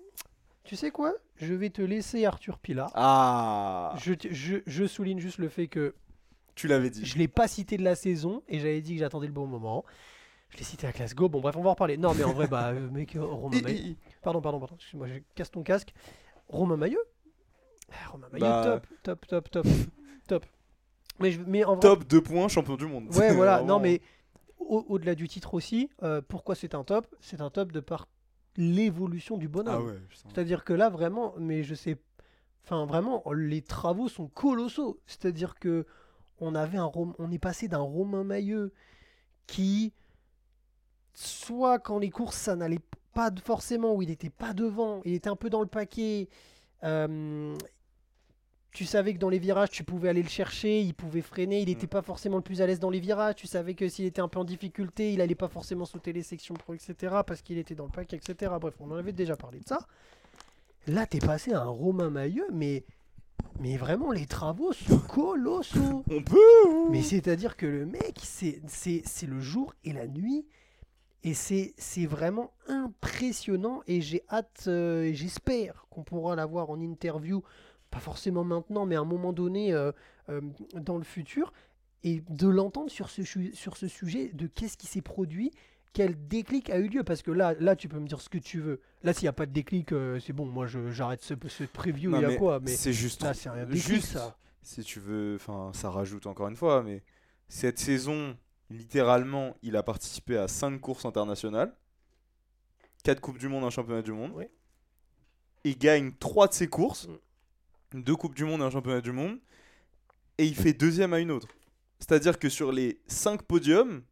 Tu sais quoi? Je vais te laisser Arthur Pilar. Ah je- je souligne juste le fait que Tu l'avais dit. je l'ai pas cité de la saison et j'avais dit que j'attendais le bon moment. Je l'ai cité à Glasgow. Bon, bref, on va en reparler. Non, mais en vrai, bah, euh, mec, euh, Romain Maillot. Pardon, pardon, pardon. Excuse-moi, je casse ton casque. Romain Maillot Ah, Romain Maillot, Bah. top, top, top, top, top. Mais, je- mais en vrai, Top 2 points, champion du monde. Ouais, voilà. Vraiment. Non, mais au- au-delà du titre aussi, euh, pourquoi c'est un top? C'est un top de par l'évolution du bonhomme. Ah ouais. C'est-à-dire que là, vraiment, mais je sais. Enfin, vraiment, les travaux sont colossaux. C'est-à-dire que on avait un on est passé d'un Romain Mailleux qui, soit quand les courses ça n'allait pas forcément, où il n'était pas devant, il était un peu dans le paquet. euh, tu savais que dans les virages, tu pouvais aller le chercher, il pouvait freiner, il n'était Mm. pas forcément le plus à l'aise dans les virages. Tu savais que s'il était un peu en difficulté, il allait pas forcément sauter les sections pro, etc. Parce qu'il était dans le pack, etc. Bref, on en avait déjà parlé de ça. Là, t'es passé à un Romain Mailleux, mais, mais vraiment, les travaux sont colossaux. On peut Mais c'est-à-dire que le mec, c'est le jour et la nuit. Et c'est vraiment impressionnant. Et j'ai hâte, euh, et j'espère qu'on pourra l'avoir en interview, pas forcément maintenant, mais à un moment donné euh, euh, dans le futur. Et de l'entendre sur ce, sur ce sujet de qu'est-ce qui s'est produit, quel déclic a eu lieu. Parce que là, là tu peux me dire ce que tu veux. Là, s'il n'y a pas de déclic, euh, c'est bon, moi j'arrête ce, ce preview. Il y a quoi mais C'est juste. Là, c'est un déclic, juste, ça. si tu veux, enfin, ça rajoute encore une fois, mais cette saison, littéralement, il a participé à 5 courses internationales, 4 Coupes du Monde, un championnat du monde. Oui. Il gagne 3 de ses courses, Mm. 2 Coupes du Monde et un championnat du monde, et il fait deuxième à une autre. C'est-à-dire que sur les 5 podiums,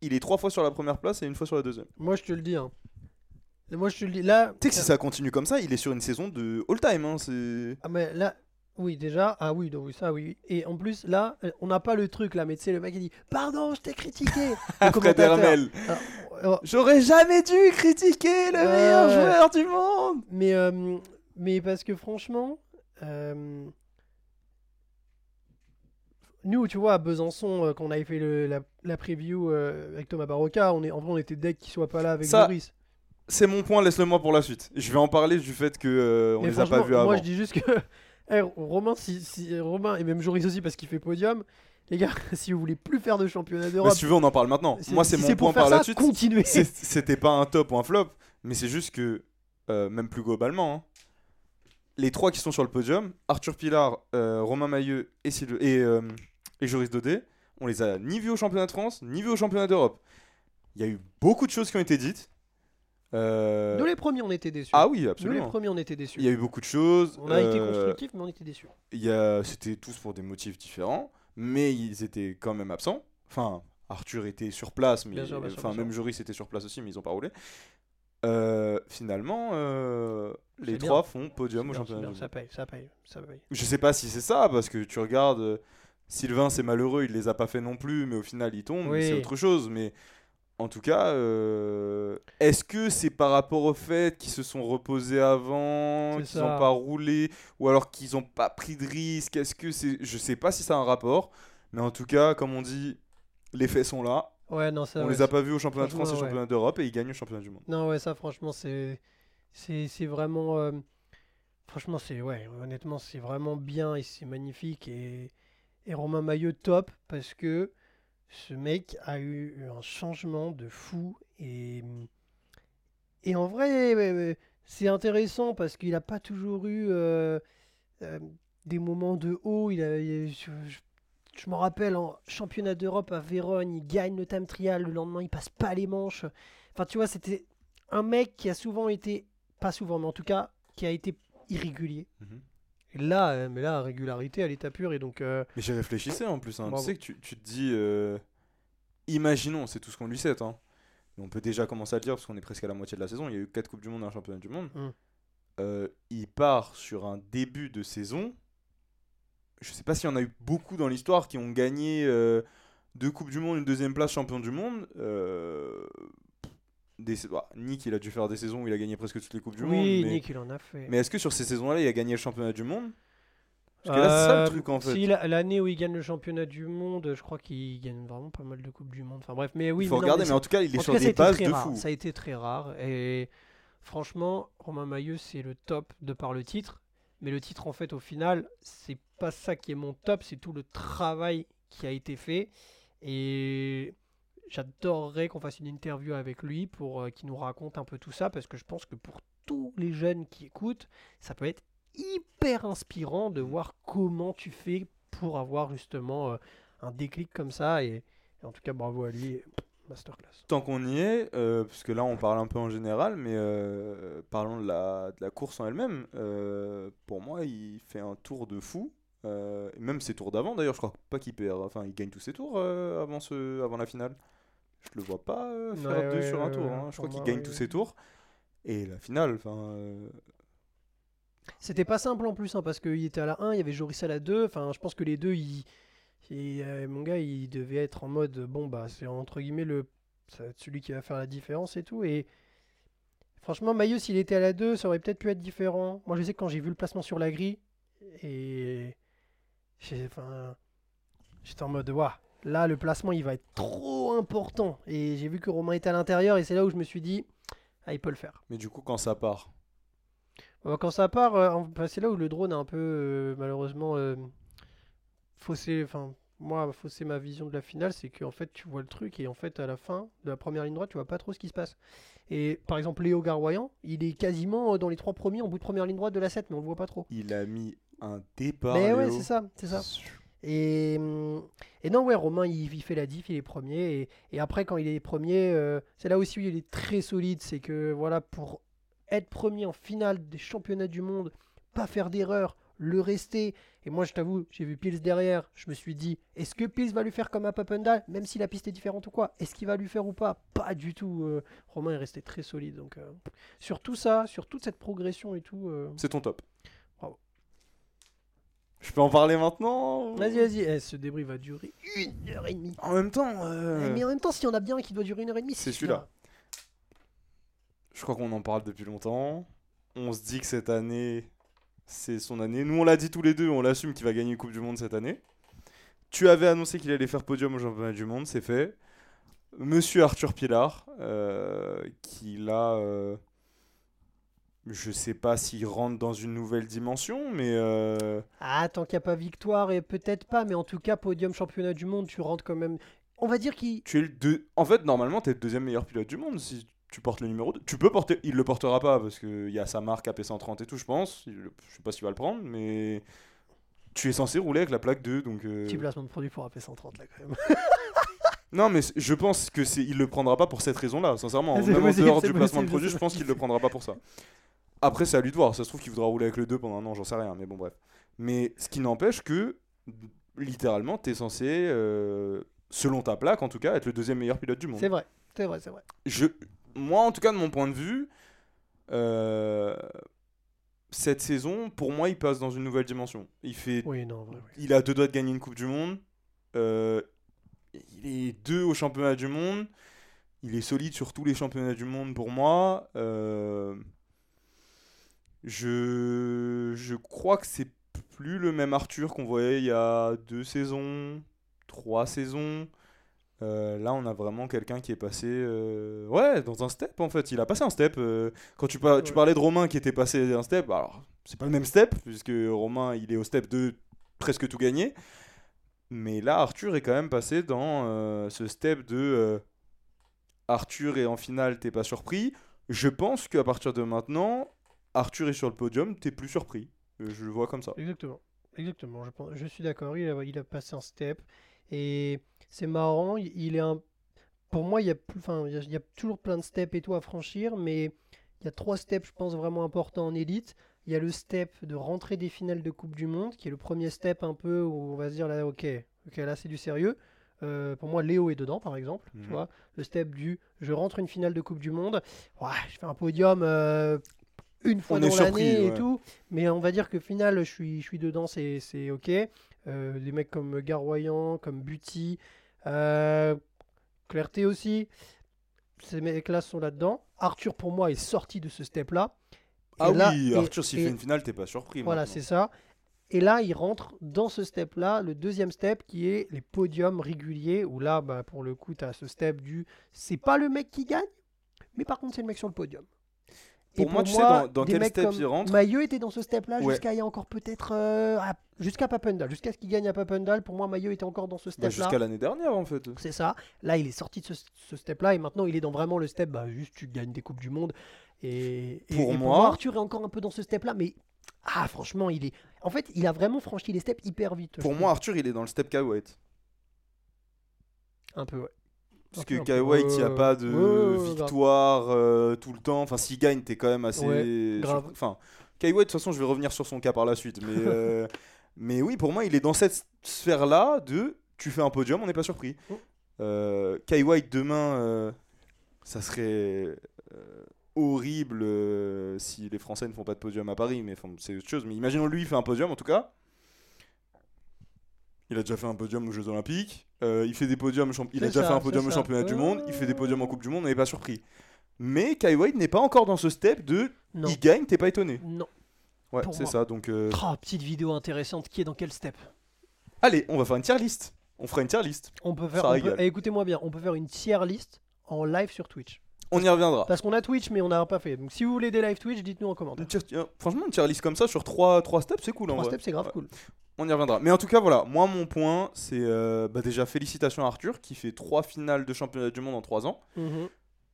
il est 3 fois sur la première place et une fois sur la deuxième. Moi, je te le dis. hein. Moi, je te le dis. Là, Tu sais que si ça continue comme ça, il est sur une saison de all-time. Hein, c'est... Ah mais là, oui déjà, ah oui, donc ça oui. Et en plus là, euh, on n'a pas le truc là, mais tu sais le mec il dit pardon, je t'ai critiqué. Le Fred commentateur. Hermel. Alors, J'aurais jamais dû critiquer le meilleur joueur du monde. mais euh, mais parce que franchement, euh, nous tu vois à Besançon euh, quand on avait fait le- la, la preview euh, avec Thomas Barocca, on est en vrai on était deck qu'il soit pas là avec Ça. C'est mon point, laisse-le moi pour la suite. Je vais en parler du fait que euh, on les a pas vus avant. Moi je dis juste que Eh, Romain, si, si- Romain et même Joris aussi parce qu'il fait podium. Les gars, si vous voulez plus faire de championnat d'Europe, si tu veux, on en parle maintenant. Moi, c'est si mon point par ça, la suite. Continuez. C'était pas un top ou un flop, mais c'est juste que, euh, même plus globalement, hein, les trois qui sont sur le podium, Arthur Pilar, euh, Romain Mailleux et, Sylve- et, et Joris Daudet, on les a ni vus au championnat de France, ni vus au championnat d'Europe. Il y a eu beaucoup de choses qui ont été dites. Euh, Nous les premiers, on était déçus. Ah oui, Nous les absolument. premiers, on était déçus. Il y a eu beaucoup de choses. On a été euh, constructifs, mais on était déçus. il y a... C'était tous pour des motifs différents, mais ils étaient quand même absents. Enfin, Arthur était sur place, mais Bien sûr, bien sûr, enfin même Joris était sur place aussi, mais ils ont pas roulé. Euh, finalement, euh, les bien. trois font podium au championnat. ça paye, ça paye, ça paye. Je sais pas si c'est ça, parce que tu regardes, Sylvain c'est malheureux, il les a pas fait non plus, mais au final il tombe, Oui. c'est autre chose. Mais en tout cas, euh, est-ce que c'est par rapport au fait qu'ils se sont reposés avant, qu'ils n'ont pas roulé, ou alors qu'ils n'ont pas pris de risque Est-ce que c'est, je sais pas si ça a un rapport, mais en tout cas, comme on dit, les faits sont là. Ouais, non, ça. on ouais, les a pas vus au championnat de France et au ouais. championnat d'Europe et ils gagnent au championnat du monde. Non, ouais, ça, franchement, c'est. C'est c'est vraiment. euh, Franchement, c'est. Ouais, honnêtement, c'est vraiment bien et c'est magnifique. Et, et Romain Maillot, top, parce que ce mec a eu un changement de fou. Et. Et en vrai, c'est intéressant parce qu'il n'a pas toujours eu euh, euh, des moments de haut. Il a, a- je je- m'en rappelle, en championnat d'Europe à Vérone, il gagne le time trial. Le lendemain, il passe pas les manches. Enfin, tu vois, c'était un mec qui a souvent été, pas souvent, mais en tout cas, qui a été irrégulier. Mhm. Et là, euh, mais là, régularité à l'état pur. Et donc, euh, Mais j'y réfléchissais en plus. hein. Tu sais que tu, tu te dis, euh, imaginons, c'est tout ce qu'on lui souhaite. Hein. Mais on peut déjà commencer à le dire parce qu'on est presque à la moitié de la saison. Il y a eu 4 Coupes du Monde et un championnat du monde. Mm. Euh, il part sur un début de saison. Je sais pas s'il y en a eu beaucoup dans l'histoire qui ont gagné deux Coupes du Monde, une deuxième place champion du monde. Des, bah, Nick, il a dû faire des saisons où il a gagné presque toutes les Coupes du Monde. oui, Mais, Nick, il en a fait. mais est-ce que sur ces saisons-là, il a gagné le championnat du monde? Parce que là, c'est ça le Euh, truc en fait. si, la- l'année où il gagne le championnat du monde, je crois qu'il gagne vraiment pas mal de coupes du monde. Enfin bref, mais oui. il faut regarder, mais, en tout cas, il est sur cas, des bases de rare. fou. Ça a été très rare. Et franchement, Romain Mailleux, c'est le top de par le titre. Mais le titre, en fait, au final, c'est pas ça qui est mon top, c'est tout le travail qui a été fait. Et j'adorerais qu'on fasse une interview avec lui pour euh, qu'il nous raconte un peu tout ça, parce que je pense que pour tous les jeunes qui écoutent, ça peut être hyper inspirant de voir comment tu fais pour avoir justement euh, un déclic comme ça. Et, et en tout cas, bravo à lui. Masterclass. Tant qu'on y est, euh, puisque là on parle un peu en général, mais euh, parlons de la, de la course en elle-même. pour moi, il fait un tour de fou. Euh, même ses tours d'avant, d'ailleurs, je crois pas qu'il perd. Enfin, il gagne tous ses tours euh, avant, ce, avant la finale. Je le vois pas euh, faire Ouais, deux ouais, sur un ouais, tour. ouais, hein. Je crois qu'il gagne ouais. tous ses tours. Et la finale, enfin. euh, C'était pas simple en plus, hein, parce qu'il était à la 1, il y avait Joris à la 2. Enfin, je pense que les deux, ils, euh, mon gars, il devait être en mode bon, bah, c'est entre guillemets le, ça va être celui qui va faire la différence et tout. Et franchement, Maillot, s'il était à la 2, ça aurait peut-être pu être différent. Moi, je sais que quand j'ai vu le placement sur la grille, et j'étais en mode waouh, là, le placement, il va être trop important. Et j'ai vu que Romain était à l'intérieur, et c'est là où je me suis dit, ah, il peut le faire. Mais du coup, quand ça part, Euh, Quand ça part, euh, bah, c'est là où le drone a un peu euh, malheureusement euh, faussé, enfin moi faussé ma vision de la finale, c'est qu'en fait tu vois le truc et en fait à la fin de la première ligne droite tu vois pas trop ce qui se passe. Et par exemple Léo Garroyan, il est quasiment dans les trois premiers en bout de première ligne droite de la 7 mais on le voit pas trop. il a mis un départ. mais ouais c'est ça, c'est ça. Et, hum, et non, ouais, Romain, il, fait la diff, il est premier. Et, après, quand il est premier, euh, c'est là aussi où il est très solide. C'est que, voilà, pour être premier en finale des championnats du monde, pas faire d'erreur, le rester. Et moi, je t'avoue, j'ai vu Pils derrière. Je me suis dit, est-ce que Pils va lui faire comme à Papendal, même si la piste est différente ou quoi? Est-ce qu'il va lui faire ou pas? Pas du tout. euh, Romain est resté très solide. Donc, euh, sur tout ça, sur toute cette progression et tout. C'est ton top. Je peux en parler maintenant Vas-y, vas-y. Eh, ce débrief va durer une heure et demie. En même temps, euh, Mais en même temps, s'il y en a bien un qui doit durer une heure et demie, C'est celui-là. je crois qu'on en parle depuis longtemps. On se dit que cette année, c'est son année. Nous, on l'a dit tous les deux, on l'assume qu'il va gagner une Coupe du Monde cette année. Tu avais annoncé qu'il allait faire podium au championnat du monde, c'est fait. Monsieur Arthur Pilar, euh, qui là, euh, je sais pas s'il rentre dans une nouvelle dimension, mais euh, Ah, tant qu'il n'y a pas victoire, et peut-être pas, mais en tout cas, podium championnat du monde, tu rentres quand même. On va dire qu'il. tu es le deux. En fait, normalement, tu es le deuxième meilleur pilote du monde si tu portes le numéro 2. Tu peux porter. Il le portera pas parce qu'il y a sa marque AP130 et tout, je pense. Je sais pas s'il va le prendre, mais tu es censé rouler avec la plaque 2. Donc, euh, Petit placement de produit pour AP130 là quand même. Non, mais je pense que c'est. Il le prendra pas pour cette raison-là, sincèrement. Même en dehors du placement de produit, je pense qu'il le prendra pas pour ça. Après, c'est à lui de voir. Ça se trouve qu'il voudra rouler avec le 2 pendant un an, j'en sais rien, mais bon, bref. Mais ce qui n'empêche que, littéralement, tu es censé, euh, selon ta plaque en tout cas, être le deuxième meilleur pilote du monde. C'est vrai, c'est vrai, c'est vrai. je, moi, en tout cas, de mon point de vue, euh, cette saison, pour moi, il passe dans une nouvelle dimension. Il fait, Oui, non, vrai, oui. il a deux doigts de gagner une Coupe du Monde. Euh, il est deux au championnat du monde. Il est solide sur tous les championnats du monde pour moi. Euh, je, je crois que c'est plus le même Arthur qu'on voyait il y a deux saisons, trois saisons. Euh, là, on a vraiment quelqu'un qui est passé euh, ouais, dans un step en fait. Il a passé un step. euh, quand tu, par- tu parlais de Romain qui était passé un step, alors c'est pas le même step, puisque Romain il est au step 2, presque tout gagné. Mais là, Arthur est quand même passé dans ce step de Arthur est en finale, t'es pas surpris. Je pense qu'à partir de maintenant, Arthur est sur le podium, t'es plus surpris. Euh, Je le vois comme ça. Exactement. Exactement, je, pense, je suis d'accord, il a, il a passé un step. Et c'est marrant, il, est un... Pour moi, il y, a plus, enfin, il, y a, toujours plein de steps et tout à franchir, mais il y a trois steps, je pense, vraiment importants en élite. Il y a le step de rentrer des finales de Coupe du Monde, qui est le premier step un peu où on va se dire, là, ok, ok là c'est du sérieux. Euh, pour moi, Léo est dedans, par exemple. Tu Mhm. vois, le step du je rentre une finale de Coupe du Monde, ouais, je fais un podium euh, une fois On dans l'année et ouais. tout. Mais on va dire que final, je suis, je suis dedans, c'est c'est ok. Euh, des mecs comme Garroyan, comme Buty, euh, Clarté aussi. Ces mecs-là sont là-dedans. Arthur, pour moi, est sorti de ce step-là. Ah là- oui, Arthur, s'il fait une finale, t'es pas surpris. Voilà, maintenant. c'est ça. Et là, il rentre dans ce step-là, le deuxième step qui est les podiums réguliers, où là, bah, pour le coup, tu as ce step du c'est pas le mec qui gagne, mais par contre, c'est le mec sur le podium. Pour moi, tu sais, dans- quel step il rentre Maillot était dans ce step-là Ouais. jusqu'à il y a encore peut-être. euh, jusqu'à Papendal. Jusqu'à ce qu'il gagne à Papendal. Pour moi, Maillot était encore dans ce Bah, step-là. Jusqu'à l'année dernière, en fait. C'est ça. Là, il est sorti de ce, ce step-là et maintenant, il est dans vraiment le step. Bah, juste, tu gagnes des Coupes du Monde. Et, et- Pour et moi- Arthur est encore un peu dans ce step-là. Mais ah, franchement, il est. En fait, il a vraiment franchi les steps hyper vite. Pour moi, Arthur, il est dans le step White. un peu, ouais. Parce que. White, il n'y a Ouais, pas de ouais, victoire euh, tout le temps. Enfin, s'il gagne, t'es quand même assez. Ouais, grave. Enfin, White, de toute façon, je vais revenir sur son cas par la suite. Mais, euh, mais oui, pour moi, il est dans cette sphère-là de tu fais un podium, on n'est pas surpris. Mm. Euh, White, demain, euh, ça serait euh, horrible euh, si les Français ne font pas de podium à Paris. Mais c'est autre chose. Mais imaginons lui, il fait un podium en tout cas. Il a déjà fait un podium aux Jeux Olympiques. Euh, il fait des podiums. Il a déjà ça, fait un podium au championnat du monde. Il fait des podiums en Coupe du Monde. On n'est pas surpris. Mais Kai White n'est pas encore dans ce step de Non. il gagne, t'es pas étonné. Non. Ouais, c'est ça. Donc, euh, Oh, petite vidéo intéressante. Qui est dans quel step? Allez, on va faire une tier list. On fera une tier list. On peut faire. Peut- eh, Écoutez-moi bien. On peut faire une tier list en live sur Twitch. On y reviendra. Parce qu'on a Twitch, mais on n'a pas fait. Donc, si vous voulez des live Twitch, dites-nous en commentaire. Une tier- euh, franchement, une tier list comme ça sur 3, trois steps, c'est cool en Trois vrai. steps, c'est grave Ouais. cool. On y reviendra. Mais en tout cas, voilà. Moi, mon point, c'est euh, bah, déjà félicitations à Arthur qui fait 3 finales de championnat du monde en 3 ans. Mhm,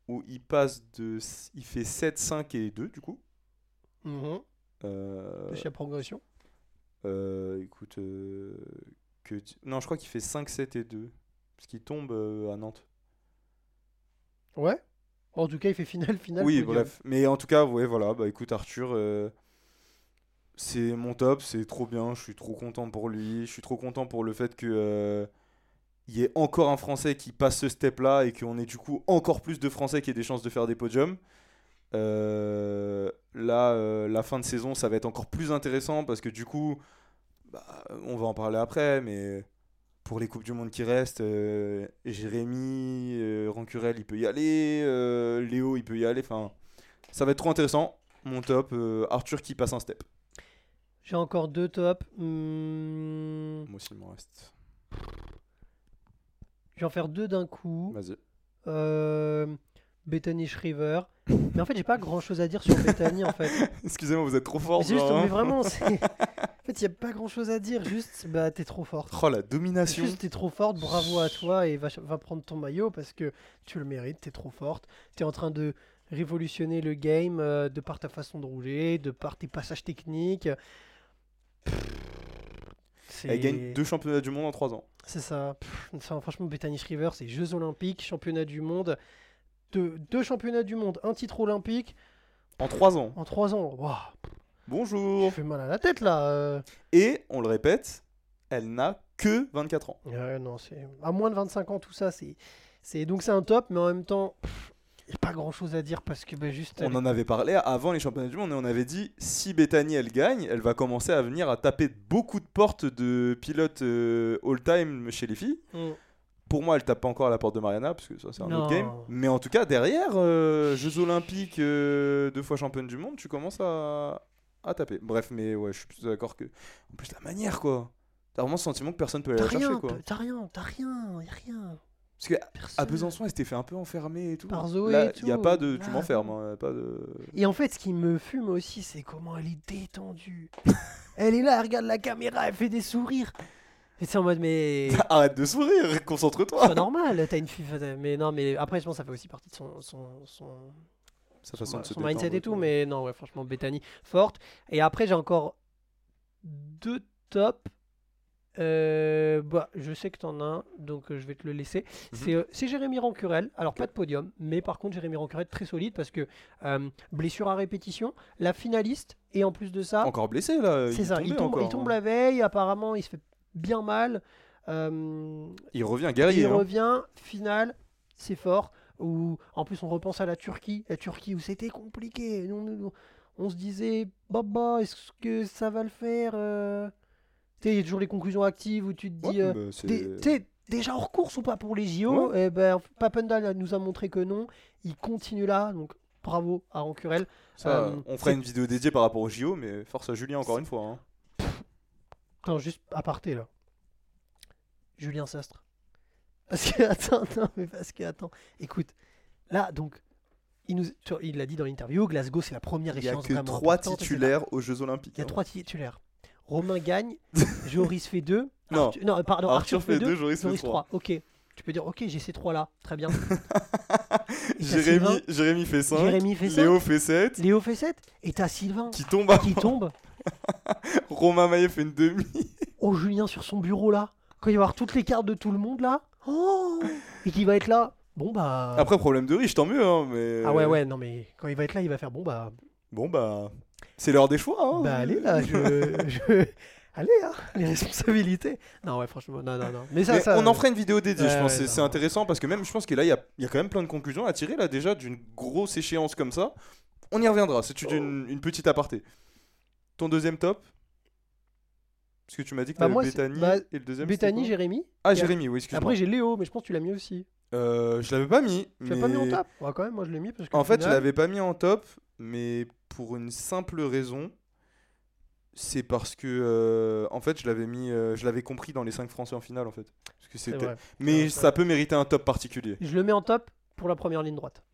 Où il passe de. Il fait 7, 5 et 2 du coup. mhm. Euh, progression. Euh, écoute, euh, que non, je crois qu'il fait 5, 7 et 2. Parce qu'il tombe euh, à Nantes. Ouais. En tout cas, il fait finale, finale. oui, bref. Mais en tout cas, ouais, voilà. Bah écoute, Arthur, euh, c'est mon top. C'est trop bien. Je suis trop content pour lui. Je suis trop content pour le fait que. euh, il y ait encore un Français qui passe ce step-là et qu'on ait du coup encore plus de Français qui aient des chances de faire des podiums. Euh, là, euh, la fin de saison, ça va être encore plus intéressant parce que du coup, bah, on va en parler après, mais pour les Coupes du Monde qui restent, euh, Jérémy, euh, Rancurel, il peut y aller, euh, Léo, il peut y aller. Enfin, ça va être trop intéressant. Mon top, Arthur qui passe un step. J'ai encore deux tops. Hmm, Moi aussi, il m'en reste. Je vais en faire deux d'un coup. Vas-y. Bethany Shriver. Mais en fait, j'ai pas grand chose à dire sur Bethany en fait. Excusez-moi, vous êtes trop fort. Mais c'est juste, genre, hein. mais vraiment, c'est- en fait, il y a pas grand chose à dire. Juste, bah, t'es trop forte. Oh, la domination. Juste, t'es trop forte. Bravo à toi et va, va prendre ton maillot parce que tu le mérites. T'es trop forte. T'es en train de révolutionner le game euh, de par ta façon de rouler, de par tes passages techniques. C'est- Elle gagne deux championnats du monde en 3 ans. C'est ça. Pff, ça, Franchement, Bethany Shriver, c'est Jeux Olympiques, Championnat du Monde. Deux, deux championnats du monde, un titre olympique En 3 ans. en trois ans. Waouh, Bonjour. je fais mal à la tête là. euh. Et, on le répète, elle n'a que 24 ans. Ouais, non, c'est à moins de 25 ans, tout ça, c'est, c'est donc c'est un top, mais en même temps, il n'y a pas grand chose à dire parce que bah, juste. On en avait parlé avant les championnats du monde et on avait dit si Bethany elle gagne, elle va commencer à venir à taper beaucoup de portes de pilotes euh, all-time chez les filles. Mm. Pour moi, elle tape pas encore à la porte de Mariana parce que ça c'est un autre game. Mais en tout cas, derrière, euh, Jeux Olympiques, euh, deux fois championne du monde, tu commences à, à taper. Bref, mais ouais, je suis plutôt d'accord que. En plus, la manière quoi. T'as vraiment ce sentiment que personne peut aller T'as la chercher rien, quoi. t'as- rien, t'as rien, y a rien. Parce que Personne. à Besançon, elle s'était fait un peu enfermer et tout. Par Zoé Là, il y a pas de. Tu Ah, m'enfermes, hein, pas de. Et en fait, ce qui me fume aussi, c'est comment elle est détendue. elle est là, elle regarde la caméra, elle fait des sourires. C'est en mode, mais. Arrête de sourire, C'est concentre-toi. pas normal, t'as une fille. Mais non, mais après, je pense que ça fait aussi partie de son, son, son, Sa façon de se son mindset et tout. Mais non, ouais, franchement, Bethany, forte. Et après, j'ai encore deux tops. Euh, bah, je sais que t'en as un, donc euh, je vais te le laisser. Mhm. C'est euh, c'est Jérémy Rancurel. Alors, pas de podium, mais par contre, Jérémy Rancurel très solide parce que blessure à répétition, la finaliste, et en plus de ça, Encore blessé là. c'est est ça, il tombe, encore, il tombe hein. la veille. Apparemment, il se fait bien mal. Euh, Il revient il guerrier. hein. revient, finale, c'est fort. Ou en plus, on repense à la Turquie, la Turquie où c'était compliqué. Nous, nous, on se disait, Baba, est-ce que ça va le faire euh? Tu sais, il y a toujours les conclusions actives où tu te dis, Ouais, euh, bah, déjà hors course ou pas pour les JO Et ben, Papendal nous a montré que non. Il continue là, donc bravo à Rancurel. ça, euh, on fera une vidéo dédiée par rapport au JO, mais force à Julien encore une fois. hein. Attends, juste aparté là. Julien Sastre. Parce que, attends, non, mais parce que, attends, écoute, là, donc, il nous, il l'a dit dans l'interview, Glasgow c'est la première Il n'y a échéance que trois titulaires aux Jeux Olympiques. Il y a hein. trois titulaires. Romain gagne, Joris fait deux. Non. Arthur- non, pardon, Arthur Arthur, fait deux, Joris fait Joris trois. trois. Ok. Tu peux dire, ok, j'ai ces trois-là. Très bien. Jérémy. Jérémy fait 5, Jérémy fait Léo fait 7, Léo fait 7. Et t'as Sylvain qui tombe à qui tombe. Romain Maillet fait une demi. Oh, Julien sur son bureau là. Quand il va y avoir toutes les cartes de tout le monde là. Oh Et qui va être là. Bon bah. Après, problème de riche, tant mieux. Hein, mais... Ah ouais, ouais, non mais quand il va être là, il va faire bon bah. Bon, bah. C'est l'heure des choix. Hein. Bah allez là, je. je- Allez, hein, les responsabilités. Non, ouais, franchement, non, non, non. Mais ça, Mais ça. on en fera une vidéo dédiée, je pense. ouais, C'est- intéressant parce que même, je pense que là, il y a, y a quand même plein de conclusions à tirer là déjà d'une grosse échéance comme ça. On y reviendra. C'est une, une petite aparté. Ton deuxième top? Parce que tu m'as dit que Bah, t'avais moi, c'est- Bethany bah, et le deuxième. Bethany, Jérémy. Ah, Jérémy, oui, excuse-moi. Après, j'ai Léo, mais je pense que tu l'as mis aussi. Euh, je l'avais pas mis. Tu l'as mais- pas mis en top? Ouais, quand même, moi je l'ai mis parce que. En fait, je final- l'avais pas mis en top, mais pour une simple raison. C'est parce que, euh, en fait, je l'avais mis, euh, je l'avais compris dans les 5 Français en finale, en fait. Parce que C'est c'était. vrai. Mais Ouais, ça peut mériter un top particulier. Je le mets en top pour la première ligne droite.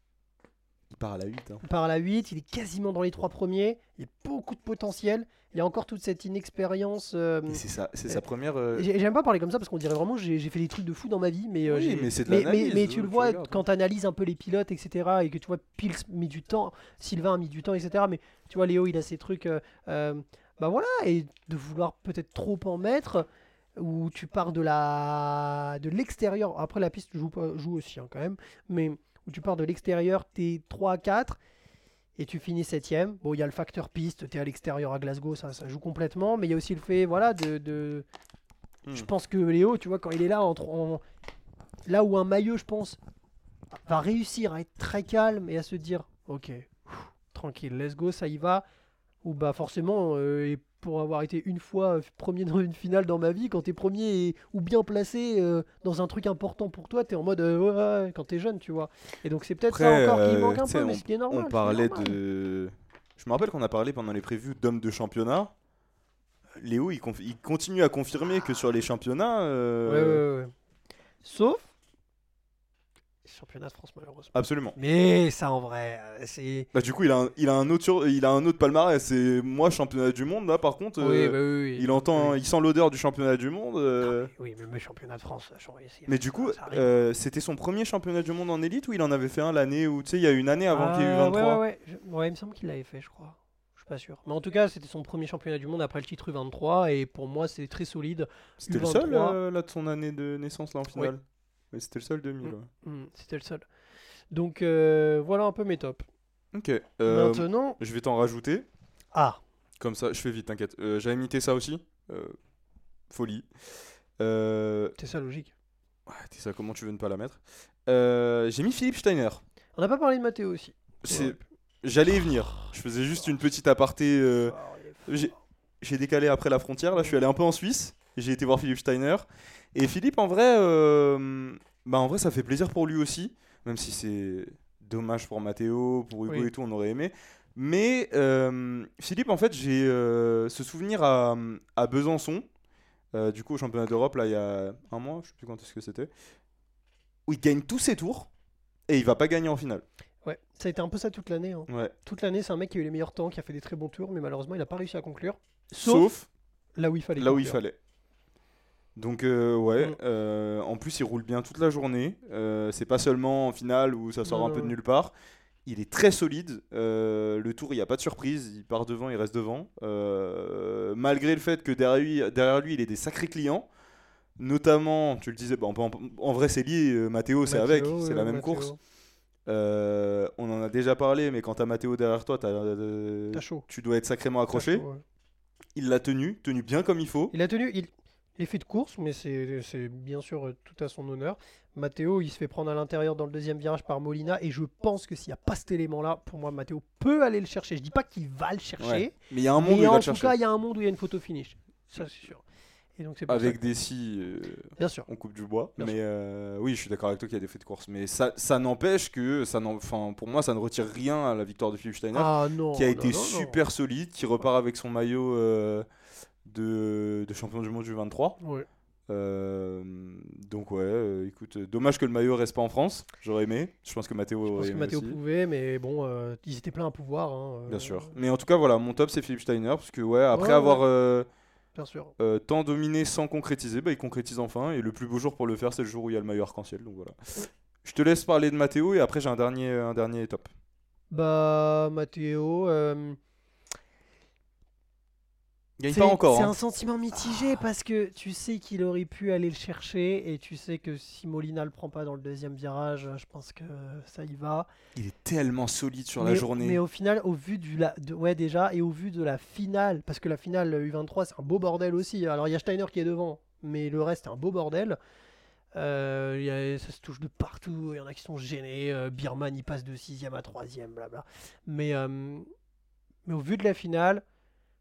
Il part à la 8. Hein. Il part à la 8, il est quasiment dans les trois premiers. Il y a beaucoup de potentiel. Il y a encore toute cette inexpérience. euh, c'est ça, c'est euh, sa première. euh, J'ai- J'aime pas parler comme ça parce qu'on dirait vraiment que j'ai fait des trucs de fou dans ma vie, mais, Oui, mais c'est de mais, l'analyse, mais tu le vois regardes. quand tu analyses un peu les pilotes, etc. Et que tu vois Pils met du temps, Sylvain a mis du temps, etc. Mais tu vois Léo, il a ses trucs. bah voilà, et de vouloir peut-être trop en mettre, où tu pars de la de l'extérieur. Après la piste joue, pas- joue aussi hein, quand même, mais où tu pars de l'extérieur, t'es 3 à 4 et tu finis septième. Bon, il y a le facteur piste, tu es à l'extérieur à Glasgow, ça, ça joue complètement, mais il y a aussi le fait, voilà, de, de- Hmm. Je pense que Léo, tu vois, quand il est là, entre, en- là où un maillot, je pense, va réussir à être très calme et à se dire, ok, pff, tranquille, let's go, ça y va. Ou bah forcément, euh, pour avoir été une fois euh, premier dans une finale dans ma vie, quand t'es premier et- ou bien placé euh, dans un truc important pour toi, t'es en mode euh, ouais, quand t'es jeune, tu vois. Et donc c'est peut-être ça encore qui euh, manque un sais, peu, mais ce qui est normal. on parlait normal. de. Je me rappelle qu'on a parlé pendant les prévus d'hommes de championnat. Léo, il, conf- il continue à confirmer que sur les championnats. euh, Ouais, ouais, ouais, ouais. Sauf championnat de France malheureusement. Absolument. Mais ça en vrai, euh, c'est. Bah, du coup, il a un, il a un autre, sur- il a un autre palmarès. C'est moi championnat du monde. Là, par contre, Oui, euh, bah oui, oui. il entend, il sent l'odeur du championnat du monde. euh, Oui, mais le championnat de France, c'est- Mais du coup, euh, c'était son premier championnat du monde en élite ou il en avait fait un l'année où tu sais, il y a une année avant qu'il y ait eu Ah, 23. Ouais, ouais, ouais. Ouais, il me semble qu'il l'avait fait, je crois. Je suis pas sûr. Mais en tout cas, c'était son premier championnat du monde après le titre U23 et pour moi, c'est très solide. C'était le U23. seul là de son année de naissance là en finale? Mais c'était le seul 2000. Mm. ouais. Hmm, c'était le seul. Donc euh, voilà un peu mes tops. Ok. euh, Maintenant, je vais t'en rajouter. ah, Comme ça, je fais vite, t'inquiète. Euh, J'avais mis ça aussi. Euh, folie. C'est ça logique. ouais, ça, comment tu veux ne pas la mettre? J'ai mis Philippe Steiner. On n'a pas parlé de Mathéo aussi. J'allais y venir. Je faisais juste une petite aparté. fort. J'ai décalé après la frontière. Là, je suis allé un peu en Suisse. J'ai été voir Philippe Steiner. Et Philippe, en vrai, euh, bah, en vrai, ça fait plaisir pour lui aussi. Même si c'est dommage pour Matteo, pour Hugo Oui. et tout, on aurait aimé. Mais euh, Philippe, en fait, j'ai euh, ce souvenir à, à Besançon. du coup, au championnat d'Europe, là, il y a un mois, je sais plus quand est-ce que c'était. Où il gagne tous ses tours. Et il va pas gagner en finale. Ouais, ça a été un peu ça toute l'année. hein. Ouais. Toute l'année, c'est un mec qui a eu les meilleurs temps, qui a fait des très bons tours, mais malheureusement, il n'a pas réussi à conclure. Sauf, Sauf là où il fallait. là où il fallait. Donc euh, ouais, Mm. euh, en plus il roule bien toute la journée. Euh, c'est pas seulement en finale où ça sort un peu de nulle part. Il est très solide. Le tour, il n'y a pas de surprise. Il part devant, il reste devant. Malgré le fait que derrière lui, derrière lui, il ait des sacrés clients. Notamment, tu le disais, bah, en, en vrai c'est lié, Matteo c'est avec, c'est la même course. On en a déjà parlé, mais quand t'as Matteo derrière toi, chaud. tu dois être sacrément accroché. Il l'a tenu, tenu bien comme il faut. Il a tenu, il, fait de course, mais c'est bien sûr euh, tout à son honneur. Matteo, il se fait prendre à l'intérieur dans le deuxième virage par Molina, et je pense que s'il n'y a pas cet élément-là, pour moi, Matteo peut aller le chercher. Je dis pas qu'il va le chercher, Ouais. Mais il y a un monde où il va en le tout chercher. cas, il y a un monde où il y a une photo finish. Ça, c'est sûr. Et donc, c'est pour Avec ça des scies, euh, Bien sûr. on coupe du bois. Bien mais euh, oui, je suis d'accord avec toi qu'il y a des faits de course. Mais ça, ça n'empêche que, ça enfin, pour moi, ça ne retire rien à la victoire de Philippe Steiner, Ah non. qui a non, été non. super solide, qui repart avec son maillot euh, de, de champion du monde du 23. Ouais. Euh, donc ouais, euh, écoute, euh, dommage que le maillot reste pas en France. J'aurais aimé. Je pense que Mathéo Je pense que Mathéo pouvait, mais bon, ils étaient pleins à pouvoir. hein, Bien sûr. Mais en tout cas, voilà, mon top c'est Philippe Steiner parce que ouais, après Ouais, avoir ouais. Bien sûr. tant dominé sans concrétiser, bah, il concrétise enfin. Et le plus beau jour pour le faire, c'est le jour où il y a le maillot arc-en-ciel. Donc voilà. Je te laisse parler de Mathéo et après j'ai un dernier, un dernier top. Bah, Mathéo. Euh, gagne c'est pas encore. c'est hein. un sentiment mitigé parce que tu sais qu'il aurait pu aller le chercher et tu sais que si Molina le prend pas dans le deuxième virage, je pense que ça y va. Il est tellement solide sur mais, la journée. mais au final, au vu du la, de- ouais déjà et au vu de la finale, parce que la finale U23 c'est un beau bordel aussi. Alors il y a Steiner qui est devant, mais le reste c'est un beau bordel. Euh, a- ça se touche de partout. Il y en a qui sont gênés. euh, Birman il passe de 6ème à 3ème, blabla. Mais, euh, mais au vu de la finale,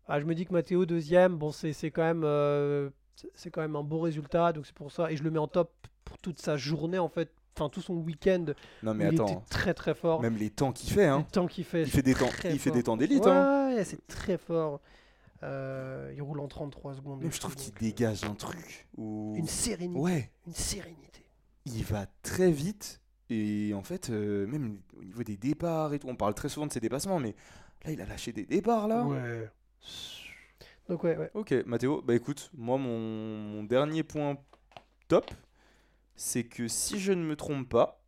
ah, je me dis que Matteo deuxième, bon c'est c'est quand même euh, c'est- quand même un beau résultat. Donc c'est pour ça et je le mets en top pour toute sa journée en fait, enfin tout son week-end. Non mais il attends, était très très fort. même les temps qu'il fait, hein. Le temps qu'il fait, il fait des temps, il fait des temps d'élite. Ouais, hein. ouais, c'est très fort. Euh, il roule en 33 secondes. Et je trouve qu'il euh, dégage un truc où Une sérénité. ouais, Une sérénité. il va très vite et en fait euh, même au niveau des départs et tout, on parle très souvent de ses dépassements, mais là il a lâché des départs là. Ouais. Donc ouais, ouais. Ok, Mathéo, bah écoute, moi mon, mon dernier point top, c'est que si je ne me trompe pas,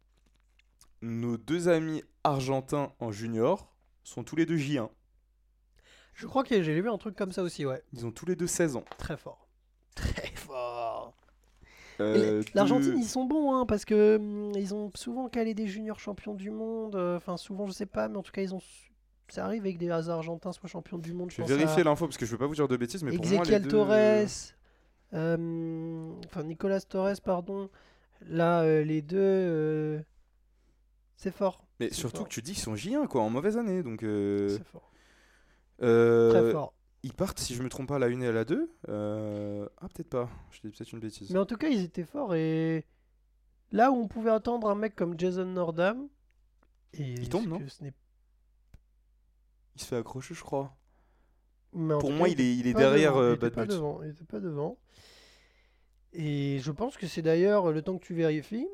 nos deux amis argentins en junior sont tous les deux J1. Je crois que j'ai vu un truc comme ça aussi, ouais. Ils ont tous les deux 16 ans. Très fort. Très fort. Euh, L'Argentine, ils sont bons, hein, parce que hum, ils ont souvent calé des juniors champions du monde. euh, Enfin, souvent, je sais pas, mais en tout cas, ils ont. Ça arrive avec des Argentins soit champions du monde. Je vais à vérifier l'info parce que je veux pas vous dire de bêtises, mais pour moi les Ezequiel deux... Torres, euh, enfin Nicolas Torres, pardon. Là, euh, les deux, euh, c'est fort. Mais surtout fort. que tu dis qu'ils sont J1 quoi, en mauvaise année, donc... euh, C'est fort. Très fort. Ils partent, si je me trompe pas, à la 1 et à la 2 euh, Ah peut-être pas, je dis peut-être une bêtise. Mais en tout cas, ils étaient forts et là où on pouvait attendre un mec comme Jason Nordam, et Il tombe, non ce Il se fait accrocher je crois. mais Pour moi cas, il est, il est pas derrière devant, euh, Bad pas But. devant, il était pas devant. Et je pense que c'est d'ailleurs le temps que tu vérifies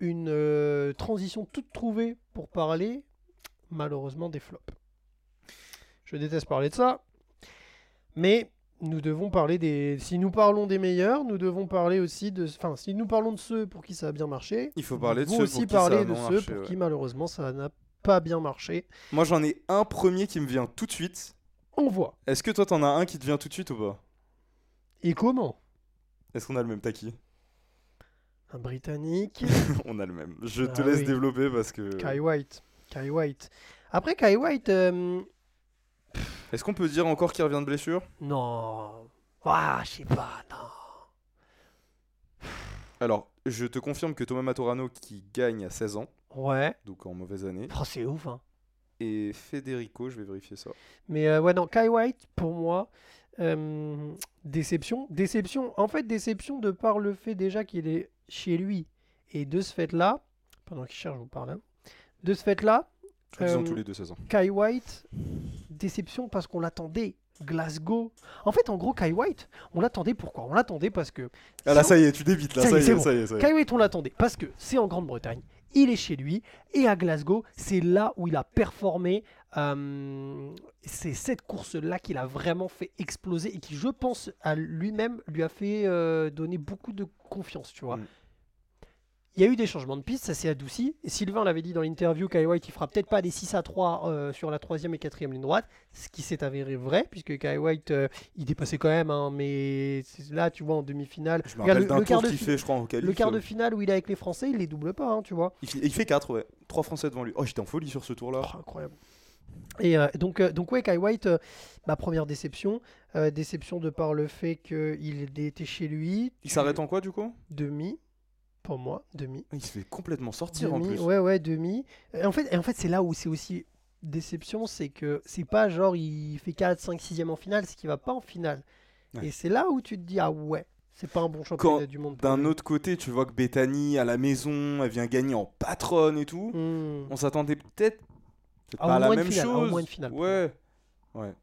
une euh, transition toute trouvée pour parler malheureusement des flops. Je déteste parler de ça, mais nous devons parler des. Si nous parlons des meilleurs, nous devons parler aussi de. Enfin, si nous parlons de ceux pour qui ça a bien marché, Il faut parler de ceux aussi pour qui ça a de ceux marché, pour ouais. qui malheureusement ça n'a pas bien marché. Moi j'en ai un premier qui me vient tout de suite. On voit. Est-ce que toi t'en as un qui te vient tout de suite ou pas? Et comment? Est-ce qu'on a le même Taki Un Britannique. On a le même. Je te Ah laisse oui. développer parce que... Kai White. Kai White. Après, Kai White, euh, Est-ce qu'on peut dire encore qu'il revient de blessure? Non. Ah, je sais pas, non. Alors, je te confirme que Thomas Matorano qui gagne à 16 ans, Ouais. donc en mauvaise année, Oh, c'est ouf, hein. et Federico, je vais vérifier ça. Mais euh, ouais, non, Kai White, pour moi, euh, déception. Déception, en fait, déception de par le fait déjà qu'il est chez lui. Et de ce fait-là, pendant qu'il cherche, je vous parle. hein. De ce fait-là, qu'ils ont Euh, tous les deux 16 ans. Kai White, déception parce qu'on l'attendait. Glasgow. En fait, en gros, Kai White, on l'attendait pourquoi? On l'attendait parce que. Ah là, ça y est, tu débites là, ça y est, ça y est. Kai White, on l'attendait parce que c'est en Grande-Bretagne, il est chez lui, et à Glasgow, c'est là où il a performé. euh, c'est cette course-là qu'il a vraiment fait exploser et qui, je pense, à lui-même lui a fait euh, donner beaucoup de confiance, tu vois. Mm. Il y a eu des changements de piste, ça s'est adouci. Et Sylvain l'avait dit dans l'interview, Kai White, il fera peut-être pas des 6 à 3 euh, sur la troisième et quatrième ligne droite, ce qui s'est avéré vrai, puisque Kai White, euh, il dépassait quand même, hein, mais là, tu vois, en demi-finale, Je me Regarde, le- le quart de fi- fait, je crois, en qualif. le quart de finale où il est avec les Français, il les double pas, hein, tu vois. Il, fait- il fait 4, ouais. 3 Français devant lui. Oh, j'étais en folie sur ce tour-là. Oh, incroyable. Et euh, donc, euh, donc ouais, Kai White, euh, ma première déception, euh, déception de par le fait qu'il était chez lui. Il s'arrête en quoi du coup? Demi, pour moi, demi. Il se fait complètement sortir en plus. ouais, ouais, demi. Et en fait, et en fait c'est là où c'est aussi déception, c'est que c'est pas genre il fait 4, 5, 6 en finale, c'est qu'il va pas en finale. Ouais. Et c'est là où tu te dis, ah ouais, c'est pas un bon championnat Quand, du monde. D'un autre côté, tu vois que Bethany à la maison, elle vient gagner en patronne et tout. Hmm. On s'attendait peut-être À pas à la même finale, à au chose. moins une finale. Ouais. Ouais.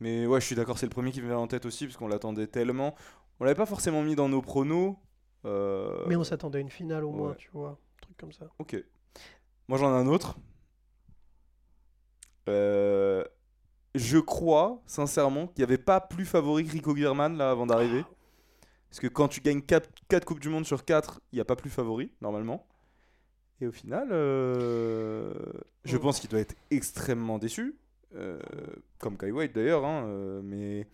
Mais ouais, je suis d'accord, c'est le premier qui me vient en tête aussi parce qu'on l'attendait tellement. On l'avait pas forcément mis dans nos pronos. Euh, Mais on s'attendait à une finale au moins, tu vois. Un truc comme ça. Ok. Moi j'en ai un autre. Euh, je crois sincèrement qu'il n'y avait pas plus favori que Rico Guerman là avant d'arriver. Parce que quand tu gagnes 4, Coupes du Monde sur 4, il n'y a pas plus favori normalement. Et au final, euh, je Mm. pense qu'il doit être extrêmement déçu. euh, comme Kai White d'ailleurs. hein, mais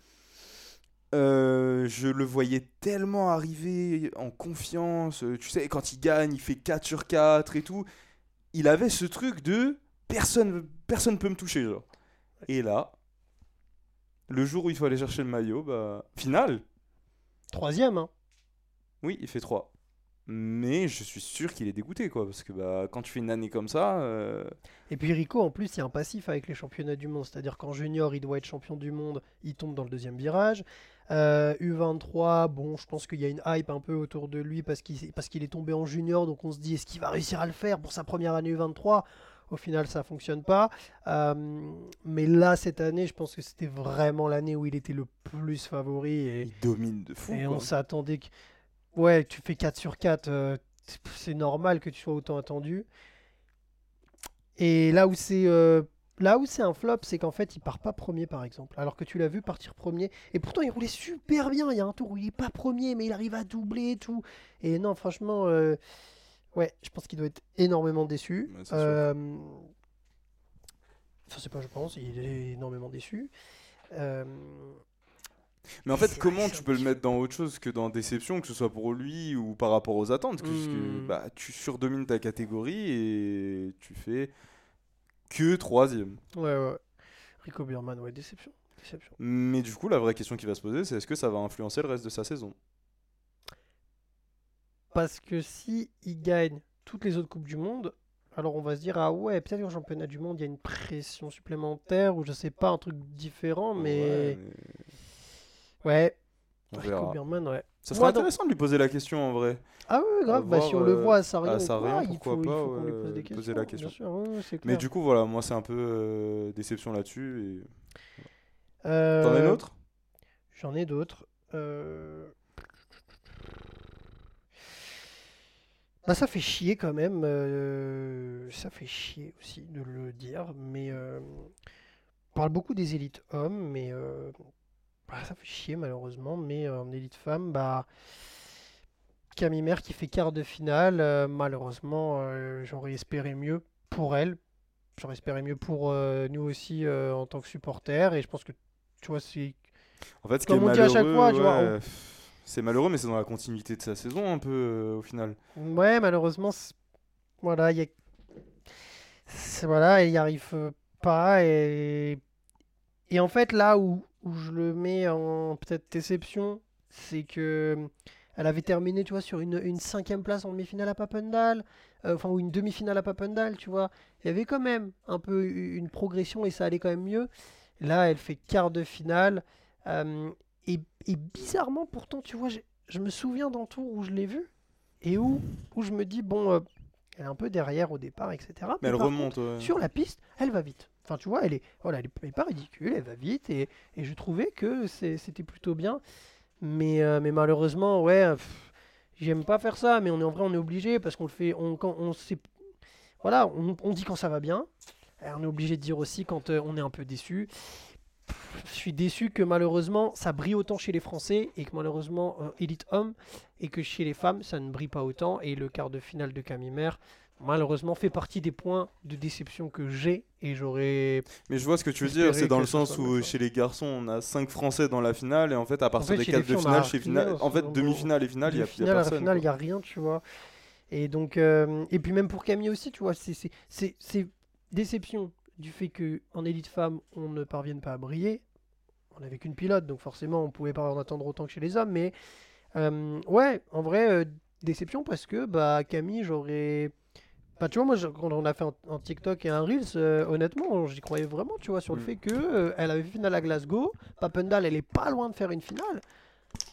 euh, je le voyais tellement arriver en confiance. euh, Tu sais, quand il gagne, il fait 4 sur 4 et tout. Il avait ce truc de personne personne peut me toucher. Genre. Et là, le jour où il faut aller chercher le maillot, bah, final, Troisième, hein. oui, il fait 3. Mais je suis sûr qu'il est dégoûté, quoi. Parce que bah, quand tu fais une année comme ça, euh, Et puis Rico, en plus, il y a un passif avec les championnats du monde. C'est-à-dire qu'en junior, il doit être champion du monde, il tombe dans le deuxième virage. Euh, U23, bon, je pense qu'il y a une hype un peu autour de lui parce qu'il parce qu'il est tombé en junior. Donc on se dit, est-ce qu'il va réussir à le faire pour sa première année U23 Au final, ça fonctionne pas. Euh, mais là, cette année, je pense que c'était vraiment l'année où il était le plus favori. Et, il domine de fou. et quoi. on s'attendait que. Ouais, tu fais 4 sur 4, euh, c'est normal que tu sois autant attendu. Et là où c'est euh, là où c'est un flop, c'est qu'en fait, il part pas premier par exemple. Alors que tu l'as vu partir premier. Et pourtant, il roulait super bien. Il y a un tour où il est pas premier, mais il arrive à doubler et tout. Et non, franchement, euh, ouais, je pense qu'il doit être énormément déçu. Ouais. Euh, Enfin, c'est pas, je pense, il est énormément déçu. Euh, Mais en fait, comment que tu peux le mettre dans autre chose que dans déception, que ce soit pour lui ou par rapport aux attentes? Puisque Hmm. bah, tu surdomines ta catégorie et tu fais que troisième. Ouais, ouais. Rico Bierman, ouais, déception. déception. Mais du coup, la vraie question qui va se poser, c'est est-ce que ça va influencer le reste de sa saison? Parce que si il gagne toutes les autres Coupes du Monde, alors on va se dire, ah ouais, peut-être qu'en championnat du monde, il y a une pression supplémentaire ou je sais pas, un truc différent, mais. Ouais, mais Ouais, on verra. Ouais. Ça serait intéressant de lui poser la question en vrai. Ah ouais, grave, bah, si on le euh, voit à Sarrion, à Sarrion, il faut, pas, faut lui ouais, pose des poser la question. Sûr, ouais, Mais du coup, voilà, moi c'est un peu euh, déception là-dessus. Et... Euh, T'en as une autre? J'en ai d'autres. Euh, Bah, ça fait chier quand même. euh, Ça fait chier aussi de le dire. Mais euh, on parle beaucoup des élites hommes, mais euh, bah, ça fait chier malheureusement. Mais euh, en élite femme, bah. Camille Mère qui fait quart de finale, euh, malheureusement, euh, j'aurais espéré mieux pour elle. J'aurais espéré mieux pour nous aussi en tant que supporters. Et je pense que, tu vois, c'est En fait, ce Comme qui est on dit à chaque fois, tu vois, ouais, pff, c'est malheureux, mais c'est dans la continuité de sa saison un peu au final. Ouais, malheureusement, c'est- voilà, il y a... c'est- voilà, il n'y arrive pas. Et... et en fait, là où, où je le mets en peut-être déception, c'est que euh, elle avait terminé, tu vois, sur une, une cinquième place en demi-finale à Papendal, euh, enfin, ou une demi-finale à Papendal, tu vois. Il y avait quand même un peu une progression et ça allait quand même mieux. Là, elle fait quart de finale. euh, et, et bizarrement, pourtant, tu vois, je me souviens d'un tour où je l'ai vue et où, où je me dis, bon, euh, elle est un peu derrière au départ, etc. Mais elle remonte. ouais. sur la piste, elle va vite. Enfin, tu vois, elle est, elle pas ridicule, elle va vite et, je trouvais que c'était plutôt bien. Mais, euh, mais malheureusement, ouais, euh, j'aime pas faire ça, mais on est en vrai, on est obligé parce qu'on le fait, on, quand on sait, voilà, on, dit quand ça va bien. Et on est obligé de dire aussi quand euh, on est un peu déçu. Je suis déçu que malheureusement ça brille autant chez les Français et que malheureusement euh, élite homme et que chez les femmes ça ne brille pas autant et le quart de finale de Camille malheureusement fait partie des points de déception que j'ai et j'aurais Mais je vois ce que tu veux dire, c'est dans le sens où chez les garçons, on a 5 Français dans la finale et en fait, à partir fait, des 4 de finale, chez rien, finale, en fait, demi-finale et finale, il y a, y finale personne. finale, il n'y a rien, tu vois. Et donc, euh, et puis même pour Camille aussi, tu vois, c'est déception du fait que en élite femme, on ne parvienne pas à briller. On n'avait qu'une pilote, donc forcément, on pouvait pas en attendre autant que chez les hommes. Mais euh, ouais, en vrai, euh, déception parce que bah Camille, j'aurais. Bah, tu vois, moi, je- quand on a fait un, un TikTok et un Reels, euh, honnêtement, j'y croyais vraiment, tu vois, sur le Mm. fait que euh, elle avait fait finale à Glasgow. Papendal, elle est pas loin de faire une finale.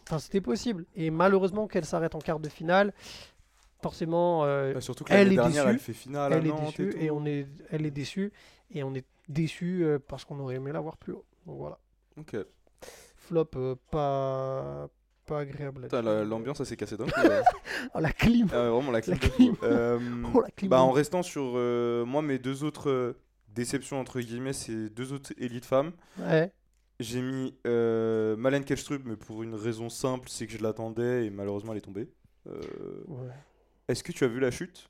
Enfin, c'était possible. Et malheureusement qu'elle s'arrête en quart de finale, forcément, euh, Bah, surtout que Elle est dernière, déçue. elle fait finale à elle est déçue et, et, on est, elle est déçue et on est déçu euh, parce qu'on aurait aimé la voir plus haut. Donc voilà. Ok. Flop, pas, pas agréable. L'ambiance, s'est cassé d'un coup. Oh, la clim. Ah vraiment la clim. La clim. Euh, Oh, la clim. bah, en restant sur euh, moi, mes deux autres euh, déceptions, entre guillemets, c'est deux autres élites femmes. Ouais. J'ai mis Malène Kelstrup, mais pour une raison simple, c'est que je l'attendais et malheureusement elle est tombée. Ouais. Est-ce que tu as vu la chute?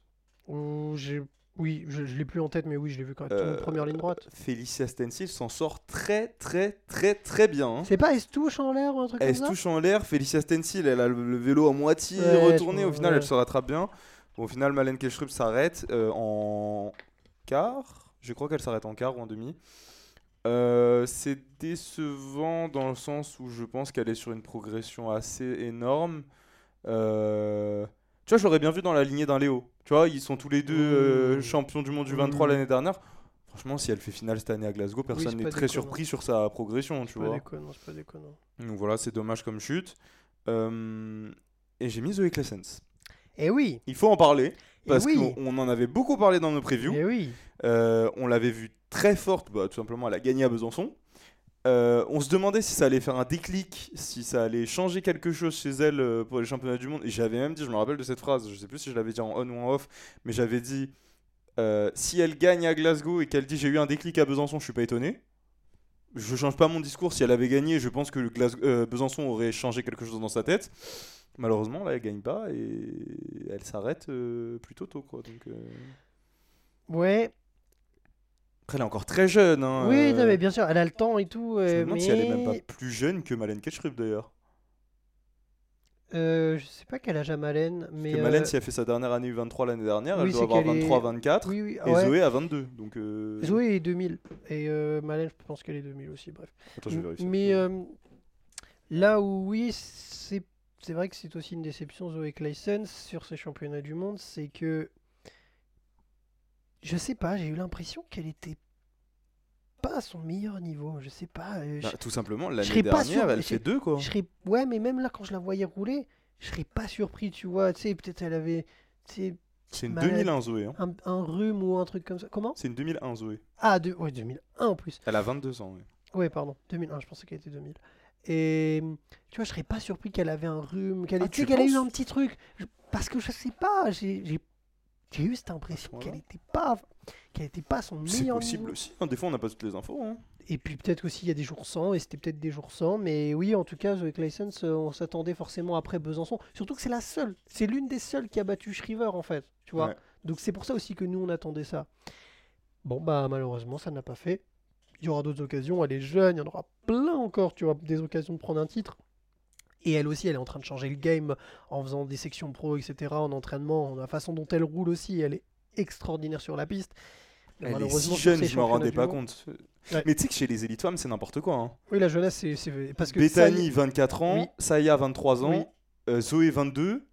J'ai- Oui, je, je l'ai plus en tête, mais oui, je l'ai vu quand même. Euh, Première ligne droite. Félicia Stencil s'en sort très très très très bien. hein. C'est pas Estouche en l'air ou un truc Elle comme se ça? Touche en l'air, Félicia Stencil, elle a le, le vélo à moitié Ouais, retourné, au final ouais. elle se rattrape bien. Bon, au final, Malène Kelstrup s'arrête euh, en quart, je crois qu'elle s'arrête en quart ou en demi. Euh, c'est décevant dans le sens où je pense qu'elle est sur une progression assez énorme. Tu vois, je l'aurais bien vu dans la lignée d'un Léo. Tu vois, ils sont tous les deux euh, Mmh. champions du monde du 23 Mmh. l'année dernière. Franchement, si elle fait finale cette année à Glasgow, personne n'est très déconnant. surpris sur sa progression, tu C'est pas vois. déconnant, pas déconnant. Donc voilà, c'est dommage comme chute. Euh, et j'ai mis Zoé Clessens. Et oui, Il faut en parler, et parce oui, qu'on on en avait beaucoup parlé dans nos previews. et oui. Euh, on l'avait vue très forte, bah, tout simplement, elle a gagné à Besançon. Euh, on se demandait si ça allait faire un déclic, si ça allait changer quelque chose chez elle euh, pour les championnats du monde. Et j'avais même dit, je me rappelle de cette phrase, je sais plus si je l'avais dit en on ou en off, mais j'avais dit euh, si elle gagne à Glasgow et qu'elle dit j'ai eu un déclic à Besançon, je suis pas étonné. Je change pas mon discours. Si elle avait gagné, je pense que Besançon aurait changé quelque chose dans sa tête. Malheureusement, là, elle gagne pas et elle s'arrête plutôt tôt. Quoi. Ouais, Après, elle est encore très jeune. Hein, oui, euh, non, mais bien sûr, elle a le temps et tout. Je me euh, demande mais si elle est même pas plus jeune que Malène Ketchrup d'ailleurs. Euh, je sais pas quel âge a Malène, Parce mais. que Malène, euh, si elle fait sa dernière année U23 l'année dernière, oui, elle doit avoir qu'elle est- 23-24. Oui, oui, Et ouais. Zoé a 22. Donc, euh, Zoé est 2000. Et euh, Malène, je pense qu'elle est 2000 aussi, bref. Attends, je vais vérifier. Mais euh, là où oui, c'est c'est vrai que c'est aussi une déception Zoé Clayson sur ces championnats du monde, c'est que je sais pas, j'ai eu l'impression qu'elle était pas à son meilleur niveau, je sais pas. euh, Bah, je- tout simplement, l'année dernière, sûr- elle fait deux quoi. je serais ouais, mais même là quand je la voyais rouler, je serais pas surpris, tu vois, tu sais, peut-être elle avait C'est une Malène. 2001 Zoé. hein. un, un rhume ou un truc comme ça. Comment? C'est une 2001 Zoé. Ah, de, ouais, 2001 en plus. Elle a 22 ans. ouais. Ouais, pardon, 2001, je pensais qu'elle était 2000. Et tu vois, je serais pas surpris qu'elle avait un rhume, qu'elle Ah, ait- tu sais, tu qu'elle ait eu un petit truc. Je- parce que je sais pas, j'ai j'ai- eu cette impression Voilà. qu'elle était pas qu'elle était pas son C'est meilleur possible niveau. aussi. hein. Des fois, on n'a pas toutes les infos. hein. Et puis peut-être aussi il y a des jours sans, et c'était peut-être des jours sans. Mais oui, en tout cas, Zoé Clayson, on s'attendait forcément après Besançon. Surtout que c'est la seule, c'est l'une des seules qui a battu Shriver en fait. Tu vois Ouais. Donc c'est pour ça aussi que nous on attendait ça. Bon bah malheureusement ça n'a pas fait. Il y aura d'autres occasions, elle est jeune, il y en aura plein encore, tu vois, des occasions de prendre un titre. Et elle aussi, elle est en train de changer le game en faisant des sections pro, etc., en entraînement, la façon dont elle roule aussi, elle est extraordinaire sur la piste. Elle est si malheureusement, jeune, je m'en rendais pas compte. Ouais. Mais tu sais que chez les élites femmes, c'est n'importe quoi. hein. Oui, la jeunesse, c'est parce que Bethany, ça- 24 ans. Oui. Saya, 23 ans. Oui. euh, Zoé, 22.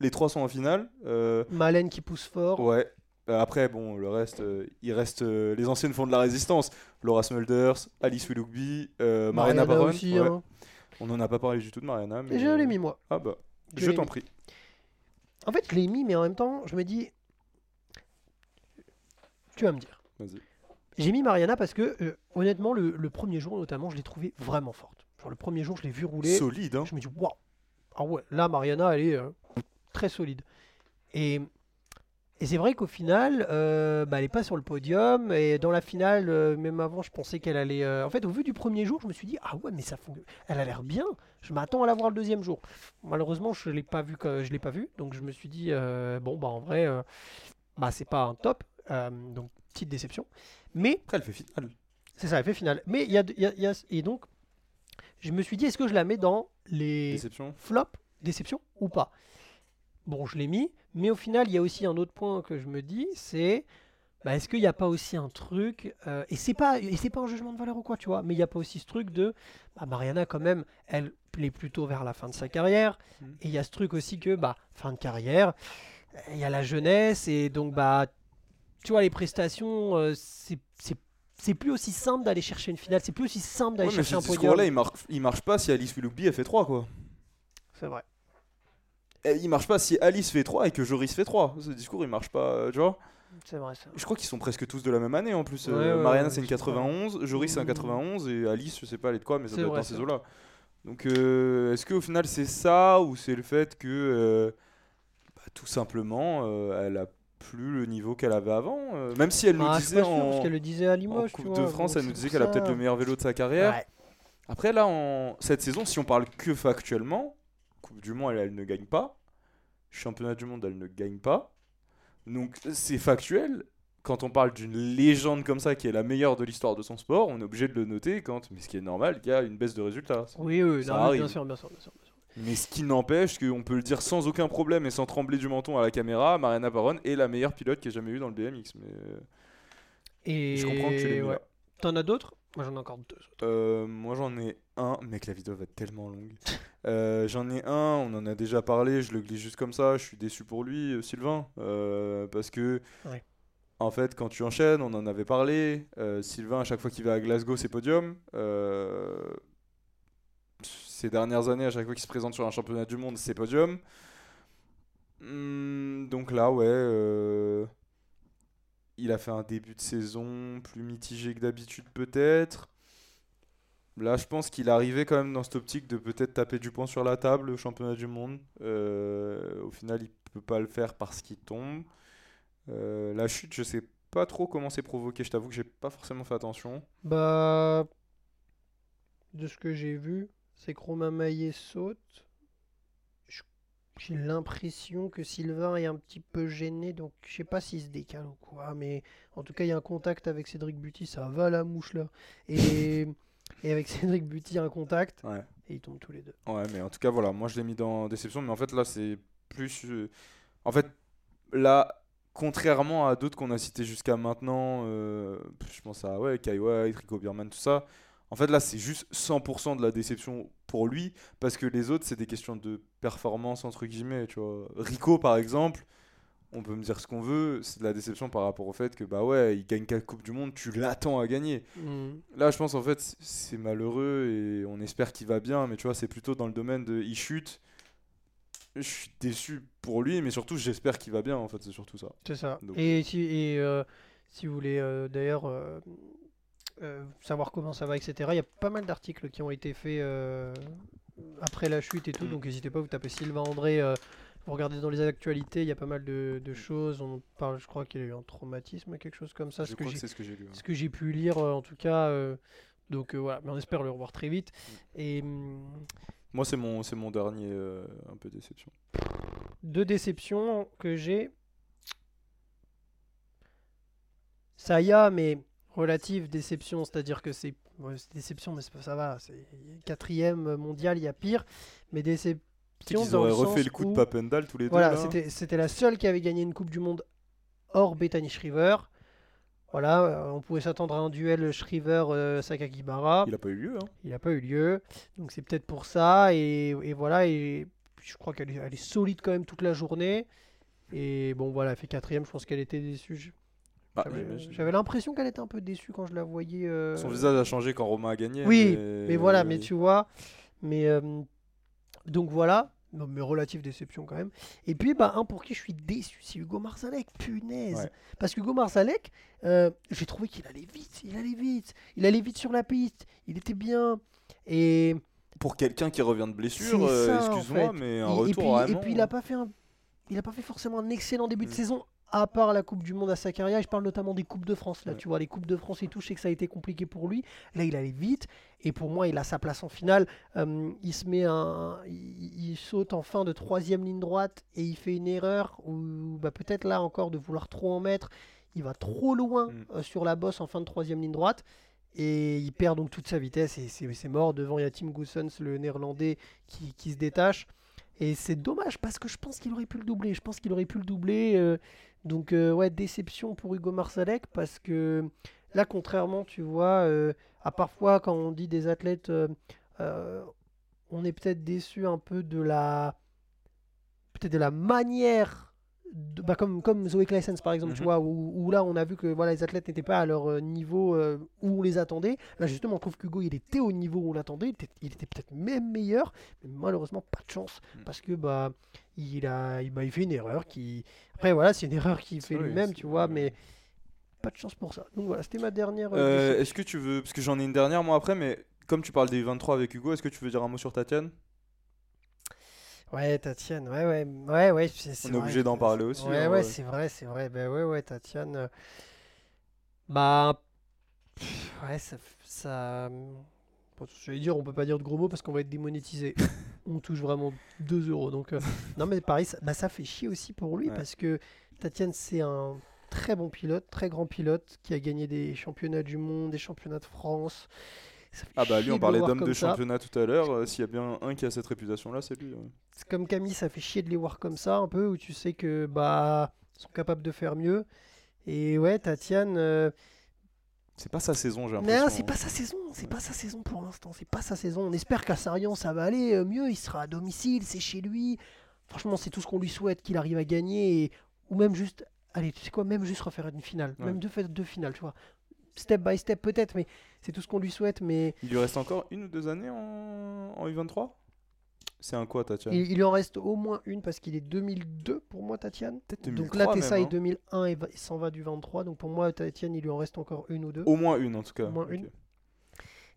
Les trois sont en finale. Euh, Malène qui pousse fort. Ouais. Euh, après, bon, le reste, il reste les anciennes font de la résistance. Laura Smulders, Alice Willoughby, Mariana, Mariana Baron. aussi. Ouais. hein. On n'en a pas parlé du tout de Mariana. Mais... Je l'ai mis moi. Ah bah, Je t'en prie. En fait, je l'ai mis, mais en même temps, je me dis. Tu vas me dire. Vas-y. J'ai mis Mariana parce que, euh, honnêtement, le, le premier jour, notamment, je l'ai trouvée vraiment forte. Genre, le premier jour, je l'ai vu rouler. Solide, hein. Je me dis, waouh! Ah ouais, là, Mariana, elle est euh, très solide. Et, et c'est vrai qu'au final, euh, bah, elle n'est pas sur le podium. Et dans la finale, euh, même avant, je pensais qu'elle allait. euh, En fait, au vu du premier jour, je me suis dit, ah ouais, mais ça fon- Elle a l'air bien. Je m'attends à la voir le deuxième jour. Malheureusement, je ne l'ai pas vu. que- Je l'ai pas vu. Donc, je me suis dit, bon, bah en vrai, bah, c'est pas un top. Donc, petite déception. Mais Après, elle fait finale. c'est ça, elle fait finale. Mais il y a, il y a- il y a- Et donc, je me suis dit, est-ce que je la mets dans les Déception. flop, déception ou pas? Bon, je l'ai mis, mais au final, il y a aussi un autre point que je me dis, c'est bah, est-ce qu'il n'y a pas aussi un truc, euh, et c'est pas et c'est pas un jugement de valeur ou quoi, tu vois, mais il n'y a pas aussi ce truc de bah, Mariana quand même, elle est plutôt vers la fin de sa carrière, Mhm. et il y a ce truc aussi que bah fin de carrière, il y a la jeunesse et donc bah tu vois les prestations, euh, c'est c'est plus aussi simple d'aller chercher une finale, c'est plus aussi simple d'aller Ouais, mais chercher ce un podium. discours-là, il, mar- il marche pas si Alice Willoughby elle fait 3 quoi. C'est vrai. Et il marche pas si Alice fait 3 et que Joris fait 3. Ce discours il marche pas, euh, tu vois. C'est vrai ça. Je crois qu'ils sont presque tous de la même année en plus. Ouais, Euh, ouais, c'est une je sais pas. 91, Joris c'est un Mhm. 91 et Alice je sais pas elle est de quoi mais ça doit être vrai, dans ces eaux-là. Donc, euh, est-ce qu'au final c'est ça ou c'est le fait que euh, bah, tout simplement euh, elle a plus le niveau qu'elle avait avant euh, Même si elle nous Ah, suis disait sûr, en, parce qu'elle le disait à en Limoges. tu Coupe vois, de France, elle nous disait qu'elle a peut-être le meilleur vélo de sa carrière. Après, là, en cette saison, si on parle que factuellement, Coupe du Monde, elle, elle ne gagne pas. Championnat du Monde, elle ne gagne pas. Donc, c'est factuel. Quand on parle d'une légende comme ça, qui est la meilleure de l'histoire de son sport, on est obligé de le noter quand, mais ce qui est normal, il y a une baisse de résultats. Oui, oui, Ça non, mais arrive. bien sûr, bien sûr, bien sûr. bien sûr. Mais ce qui n'empêche qu'on peut le dire sans aucun problème et sans trembler du menton à la caméra, Mariana Baron est la meilleure pilote qu'il y ait jamais eu dans le BMX. Mais euh, Et je comprends que tu l'aies ouais. T'en as d'autres? Moi j'en ai encore deux. Euh, moi j'en ai un, mec la vidéo va être tellement longue. Euh, j'en ai un, on en a déjà parlé, je le glisse juste comme ça, je suis déçu pour lui, euh, Sylvain, parce que Ouais. en fait quand tu enchaînes, on en avait parlé, Sylvain à chaque fois qu'il va à Glasgow c'est podium. Ces dernières années à chaque fois qu'il se présente sur un championnat du monde c'est podium. Hmm, donc là ouais, il a fait un début de saison plus mitigé que d'habitude peut-être. Là, je pense qu'il arrivé quand même dans cette optique de peut-être taper du poing sur la table au championnat du monde. Euh, au final, il peut pas le faire parce qu'il tombe. Euh, la chute, je sais pas trop comment c'est provoqué. Je t'avoue que j'ai pas forcément fait attention. Bah. De ce que j'ai vu, c'est que Romain Maillet saute. J'ai l'impression que Sylvain est un petit peu gêné, donc je sais pas s'il se décale ou quoi, mais en tout cas, il y a un contact avec Cédric Buty, ça va la mouche là. Et, et avec Cédric Buty, un contact, Ouais. et ils tombent tous les deux. Ouais, mais en tout cas, voilà, moi je l'ai mis dans déception, mais en fait là c'est plus. euh, En fait, là, contrairement à d'autres qu'on a cités jusqu'à maintenant, euh, je pense à ouais, Kai White, Rico Bierman, tout ça. En fait, là, c'est juste 100% de la déception pour lui, parce que les autres, c'est des questions de performance, entre guillemets, tu vois. Rico, par exemple, on peut me dire ce qu'on veut, c'est de la déception par rapport au fait que, bah ouais, il gagne 4 Coupes du Monde, tu l'attends à gagner. Hmm. Là, je pense en fait, c'est malheureux et on espère qu'il va bien, mais tu vois, c'est plutôt dans le domaine de il chute. Je suis déçu pour lui, mais surtout, j'espère qu'il va bien, en fait, c'est surtout ça. C'est ça. Donc- Et si, et, euh, si vous voulez euh, d'ailleurs euh, euh, savoir comment ça va, etc., il y a pas mal d'articles qui ont été faits euh, après la chute et tout, Mm. donc n'hésitez pas, vous tapez Sylvain André, euh, vous regardez dans les actualités, il y a pas mal de, de choses. On parle, je crois qu'il y a eu un traumatisme, quelque chose comme ça, je ce que crois que j'ai c'est ce que j'ai lu. ce que j'ai pu lire euh, en tout cas. euh, donc euh, voilà, mais on espère le revoir très vite. Mm. Et hum, Moi, c'est mon, c'est mon dernier euh, un peu déception. deux déceptions que j'ai. Ça y a, mais relative déception, c'est-à-dire que c'est ouais, déception, mais ça va. C'est quatrième mondial, il y a pire, mais déception dans auraient refait le coup de Papendal tous les Voilà, deux. là. c'était la seule qui avait gagné une Coupe du Monde hors Bethany Shriver. Voilà, euh, on pouvait s'attendre à un duel Shriver-Sakakibara. Il a pas eu lieu. Hein. Il n'a pas eu lieu. Donc c'est peut-être pour ça. Et, et voilà. Et je crois qu'elle est, est solide quand même toute la journée. Et bon, voilà, elle fait quatrième. Je pense qu'elle était déçue. Bah, J'avais l'impression qu'elle était un peu déçue quand je la voyais. euh, Son visage a changé quand Romain a gagné. Oui, mais, Mais voilà, mais tu vois. Mais euh, donc voilà. Non, mais relative déception quand même. Et puis, bah, un pour qui je suis déçu, c'est Hugo Marzalek. Punaise. Ouais. Parce qu'Hugo Marzalek, euh, j'ai trouvé qu'il allait vite. Il allait vite. Il allait vite sur la piste. Il était bien. Et Pour quelqu'un qui revient de blessure, euh, en excuse-moi, fait. mais un Et- et, retour puis, et puis il a pas fait un, il a pas fait forcément un excellent début de Mm. saison à part la Coupe du Monde à sa carrière. Je parle notamment des coupes de France là, Ouais. tu vois les coupes de France et tout. Je sais que ça a été compliqué pour lui. Là, il allait vite et pour moi, il a sa place en finale. Euh, il se met un, il, il saute en fin de troisième ligne droite et il fait une erreur ou bah, peut-être là encore de vouloir trop en mettre. Il va trop loin Mm. euh, sur la bosse en fin de troisième ligne droite. Et il perd donc toute sa vitesse et c'est c'est mort. Devant, il y a Tim Goossens, le néerlandais, qui, qui se détache. Et c'est dommage parce que je pense qu'il aurait pu le doubler. Je pense qu'il aurait pu le doubler. euh, donc, euh, ouais, déception pour Hugo Marsalek parce que là, contrairement, tu vois, euh, à parfois quand on dit des athlètes, on est peut-être déçu un peu de la. Peut-être de la manière. De- bah, comme, comme Zoé Claessens par exemple, tu Mhm. vois, où, où là on a vu que voilà, les athlètes n'étaient pas à leur euh, niveau euh, où on les attendait. Là justement, on trouve qu'Hugo il était au niveau où on l'attendait, il était, était peut-être même meilleur, mais malheureusement pas de chance Mm. parce que bah il a il, bah, il fait une erreur qui après voilà c'est une erreur qu'il fait Oui, lui-même tu vois mais pas de chance pour ça donc voilà c'était ma dernière euh, Euh. Est-ce que tu veux. Parce que j'en ai une dernière moi après, mais comme tu parles des 23 avec Hugo, est-ce que tu veux dire un mot sur Tatiane? Ouais, Tatiane, ouais, ouais, ouais, ouais. On est vrai. obligé d'en parler aussi. Ouais, hein, ouais, ouais. c'est vrai, c'est vrai. Ben ouais, ouais, Tatiane. euh, Bah. pff, Ouais, ça. f- ça... Bon, je vais dire, on peut pas dire de gros mots parce qu'on va être démonétisé. on touche vraiment 2 euros. Donc, euh, non, mais pareil, ça, bah, ça fait chier aussi pour lui Ouais. parce que Tatiane, c'est un très bon pilote, très grand pilote qui a gagné des championnats du monde, des championnats de France. Ah bah lui, on parlait d'homme de ça. championnat tout à l'heure. euh, S'il y a bien un qui a cette réputation-là, c'est lui. ouais. C'est comme Camille, ça fait chier de les voir comme ça un peu, où tu sais que bah ils sont capables de faire mieux. Et ouais, Tatiane, euh, C'est pas sa saison, j'ai l'impression. non, c'est hein. pas sa saison, c'est pas sa saison pour l'instant, c'est pas sa saison. On espère qu'à Sarian ça va aller euh, mieux, il sera à domicile, c'est chez lui. Franchement, c'est tout ce qu'on lui souhaite qu'il arrive à gagner, et... ou même juste, allez, tu sais quoi, même juste refaire une finale, Ouais. même deux finales, tu vois. Step by step peut-être, mais c'est tout ce qu'on lui souhaite. Mais Il lui reste encore une ou deux années en, en U23? C'est un quoi, Tatiane? Il, il lui en reste au moins une parce qu'il est 2002 pour moi, Tatiane. Donc 2003 là, Tessa même, est hein. 2001 et il s'en va du 23. Donc pour moi, Tatiane, il lui en reste encore une ou deux. Au moins une en tout cas. Au moins une.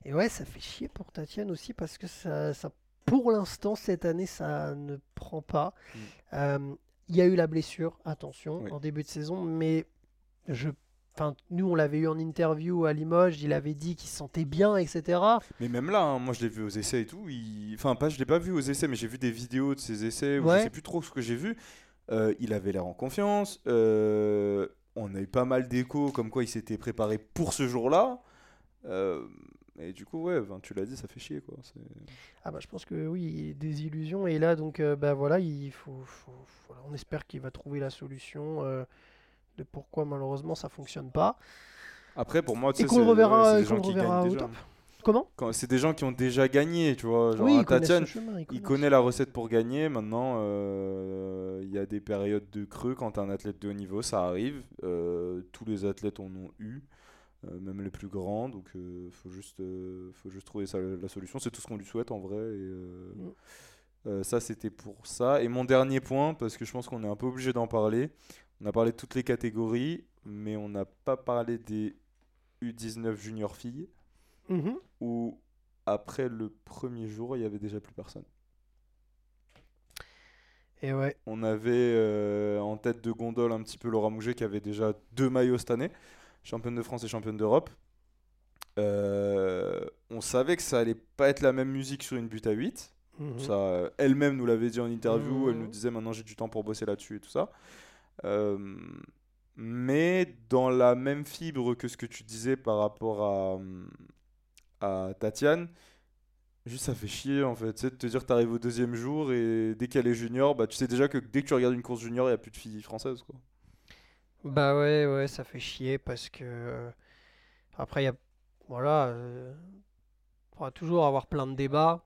Et ouais, ça fait chier pour Tatiane aussi parce que ça, ça pour l'instant, cette année, ça ne prend pas. Mm. Euh, Il y a eu la blessure, attention, Oui. en début de saison, mais je. Enfin, nous, on l'avait eu en interview à Limoges, il avait dit qu'il se sentait bien, etc. Mais même là, hein, moi je l'ai vu aux essais et tout. il- Enfin, pas, je l'ai pas vu aux essais, mais j'ai vu des vidéos de ses essais où Ouais. je sais plus trop ce que j'ai vu. Euh, il avait l'air en confiance. euh, on a eu pas mal d'échos comme quoi il s'était préparé pour ce jour-là. Euh, et du coup, ouais, tu l'as dit, ça fait chier quoi. Ah bah je pense que oui, des illusions. Et là, donc, bah voilà, il faut, on espère qu'il va trouver la solution de pourquoi malheureusement ça fonctionne pas. Après, pour moi, tu sais, qu'on reverra, ouais, reverra au top. Comment? C'est des gens qui ont déjà gagné, tu vois. Genre, Oui, il chemin, il il connaît la recette pour gagner. Maintenant, euh, il y a des périodes de creux quand un athlète de haut niveau, ça arrive. Euh, tous les athlètes en ont eu, euh, même les plus grands. Donc, il faut, juste, faut juste trouver ça, la solution. C'est tout ce qu'on lui souhaite en vrai. Et, Mm. ça, c'était pour ça. Et mon dernier point, parce que je pense qu'on est un peu obligé d'en parler. On a parlé de toutes les catégories, mais on n'a pas parlé des U19 junior filles Mhm. où après le premier jour, il y avait déjà plus personne. Et ouais, On avait euh, en tête de gondole un petit peu Laura Mouget qui avait déjà deux maillots cette année, championne de France et championne d'Europe. Euh, on savait que ça allait pas être la même musique sur une butte à 8. mhm. Ça, euh, elle-même nous l'avait dit en interview, elle Mhm. nous disait maintenant j'ai du temps pour bosser là-dessus et tout ça. Euh, mais dans la même fibre que ce que tu disais par rapport à, à Tatiane, juste ça fait chier en fait, tu sais, de te dire que tu arrives au deuxième jour et dès qu'elle est junior, bah, tu sais déjà que dès que tu regardes une course junior, il n'y a plus de filles françaises. Quoi. Bah ouais, ouais, ça fait chier parce que euh, après il y a voilà, euh, on va toujours avoir plein de débats.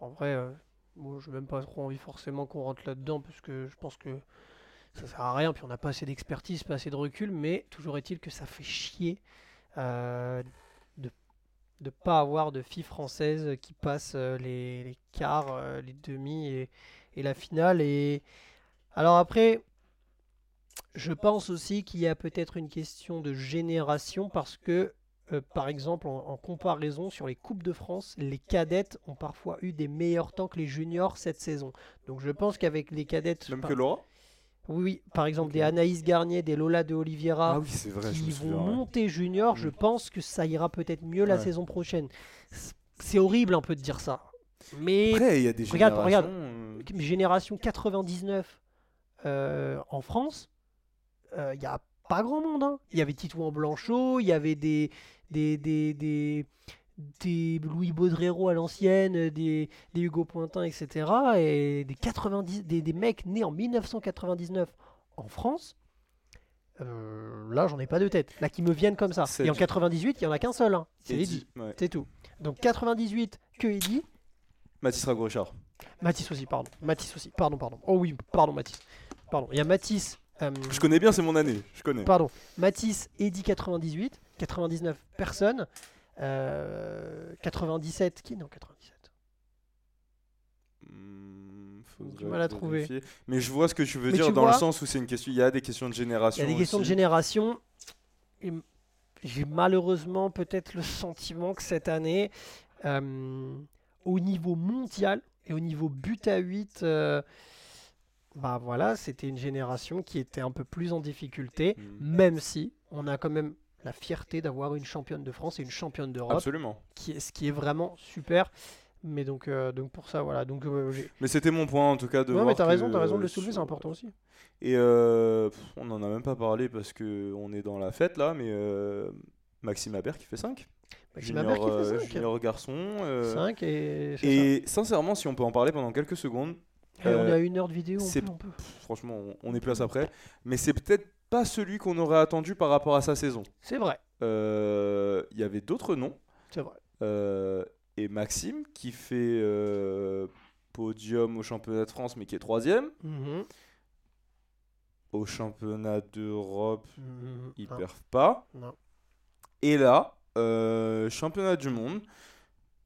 En vrai, euh, moi j'ai même pas trop envie forcément qu'on rentre là-dedans parce que je pense que ça sert à rien. Puis on n'a pas assez d'expertise, pas assez de recul, mais toujours est-il que ça fait chier euh, de de pas avoir de filles françaises qui passent euh, les, les quarts, euh, les demi et, et la finale. Et alors après. Je pense aussi qu'il y a peut-être une question de génération parce que, euh, par exemple, en, en comparaison sur les Coupes de France, les cadettes ont parfois eu des meilleurs temps que les juniors cette saison. Donc je pense qu'avec les cadettes, Même par- que Laura? Oui, oui, par exemple Ok. des Anaïs Garnier, des Lola de Oliveira, Ah oui, c'est vrai, je qui vont souviens. ouais. monter junior, je Mm. pense que ça ira peut-être mieux la saison prochaine. C'est horrible un peu de dire ça. Mais Après, il y a des Regarde, regarde. générations, euh, génération 99 euh, en France, il n'y a pas grand monde. hein. Il y avait Titouan Blanchot, il y avait des, des, des, des, des Louis Baudrero à l'ancienne, des, des Hugo Pointin, etc. Et des, 90, des, des mecs nés en 1999 en France. euh, là, j'en ai pas de tête. Là, qui me viennent comme ça. Et en du- 98, il y en a qu'un seul. hein. C'est Eddie, Eddy. ouais. C'est tout. Donc 98, que Eddy. Mathis Rago-Richard. Mathis aussi, pardon. Mathis aussi, pardon, pardon. Oh oui, pardon, Mathis. Pardon. Il y a Mathis. euh, Je connais bien, c'est mon année. Je connais. Pardon. Mathis, Eddy 98. 99, personne. Euh, 97, qui Non, 97. Hmm, Du faudrait mal à trouver. vérifier. Mais je vois ce que tu veux Mais dire tu dans vois- le sens où c'est une question. Il y a des questions de Il génération. y a des questions de aussi. génération. Et m- J'ai malheureusement peut-être le sentiment que cette année, Euh, au niveau mondial et au niveau but à 8, euh, bah voilà, c'était une génération qui était un peu plus en difficulté, Mm. même si on a quand même la fierté d'avoir une championne de France et une championne d'Europe, Absolument. qui est, ce qui est vraiment super. Mais donc, euh, donc pour ça, voilà. Donc, euh, Mais c'était mon point en tout cas de Ouais, voir mais t'as raison, t'as raison de le euh, soulever, c'est important aussi. Et euh, pff, on n'en a même pas parlé parce que on est dans la fête là, mais Maxime Habert qui fait 5. Maxime junior, qui fait euh, 5. junior garçon. 5 et, sincèrement, si on peut en parler pendant quelques secondes. Et on euh, est à une heure de vidéo, on peut, on peut. pff, franchement, on, on est place après. Mais c'est peut-être pas celui qu'on aurait attendu par rapport à sa saison. C'est vrai, Euh, Il y avait d'autres noms. c'est vrai. Euh, et Maxime qui fait euh, podium au championnat de France, mais qui est troisième. Mhm. Au championnat d'Europe, Mhm. il Non, perf pas. non. Et là, championnat du monde,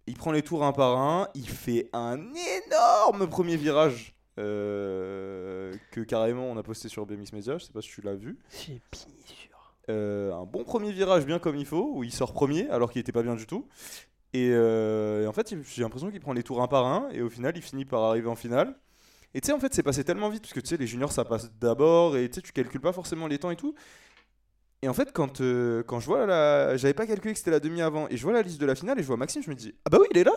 il prend les tours un par un, il fait un énorme premier virage euh, que carrément on a posté sur BMX Media, je sais pas si tu l'as vu. C'est bien sûr. Euh, un bon premier virage bien comme il faut, où il sort premier alors qu'il était pas bien du tout. Et, euh, et en fait, j'ai l'impression qu'il prend les tours un par un et au final, il finit par arriver en finale. Et tu sais, en fait, c'est passé tellement vite parce que tu sais, les juniors ça passe d'abord et tu sais, tu calcules pas forcément les temps et tout. Et en fait, quand, quand je vois la. J'avais pas calculé que c'était la demi avant et je vois la liste de la finale et je vois Maxime, je me dis Ah bah oui, il est là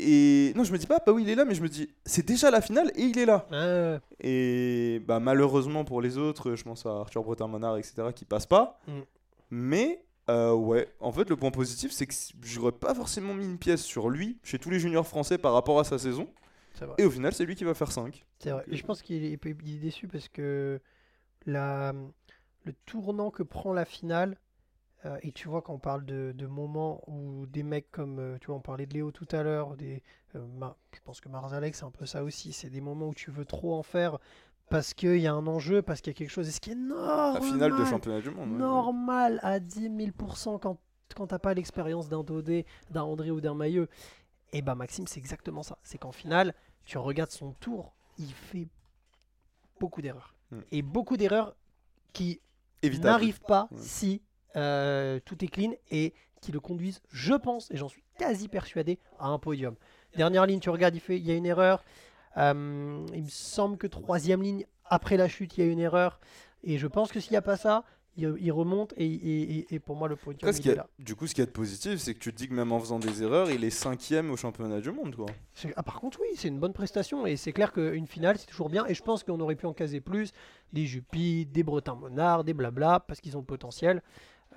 Et non, je me dis pas, bah oui, il est là, mais je me dis C'est déjà la finale et il est là et bah, malheureusement pour les autres, je pense à Arthur Bretin-Monard, etc., qui passent pas. Mm. Mais euh, ouais, en fait, le point positif, c'est que j'aurais pas forcément mis une pièce sur lui chez tous les juniors français par rapport à sa saison. Et au final, c'est lui qui va faire 5. C'est vrai. Et je pense qu'il est, il est déçu parce que la, le tournant que prend la finale, euh, et tu vois quand on parle de, de moments où des mecs comme, euh, tu vois, on parlait de Léo tout à l'heure, des, euh, je pense que Marzalek c'est un peu ça aussi, c'est des moments où tu veux trop en faire parce qu'il y a un enjeu, parce qu'il y a quelque chose, et ce qui est normal, La finale de championnat du monde. ouais. normal à 10 000% quand, quand t'as pas l'expérience d'un Dodé, d'un André ou d'un Mailleux. Et bah Maxime, c'est exactement ça. C'est qu'en finale, tu regardes son tour, il fait beaucoup d'erreurs. Mm. Et beaucoup d'erreurs qui n'arrivent pas Ouais. si euh, tout est clean et qui le conduisent, je pense, et j'en suis quasi persuadé, à un podium. Dernière ligne, tu regardes, il, fait, il y a une erreur. Euh, il me semble que troisième ligne, après la chute, il y a une erreur. Et je pense que s'il n'y a pas ça, il, remonte et, et- et- et pour moi, le podium, Après, il est a- là. du coup, ce qu'il y a de positif, c'est que tu te dis que même en faisant des erreurs, il est cinquième au championnat du monde. Quoi. Ah, par contre, oui, c'est une bonne prestation. Et c'est clair qu'une finale, c'est toujours bien. Et je pense qu'on aurait pu en caser plus. Des Jupy, des Bretins Monards, des blabla, parce qu'ils ont le potentiel.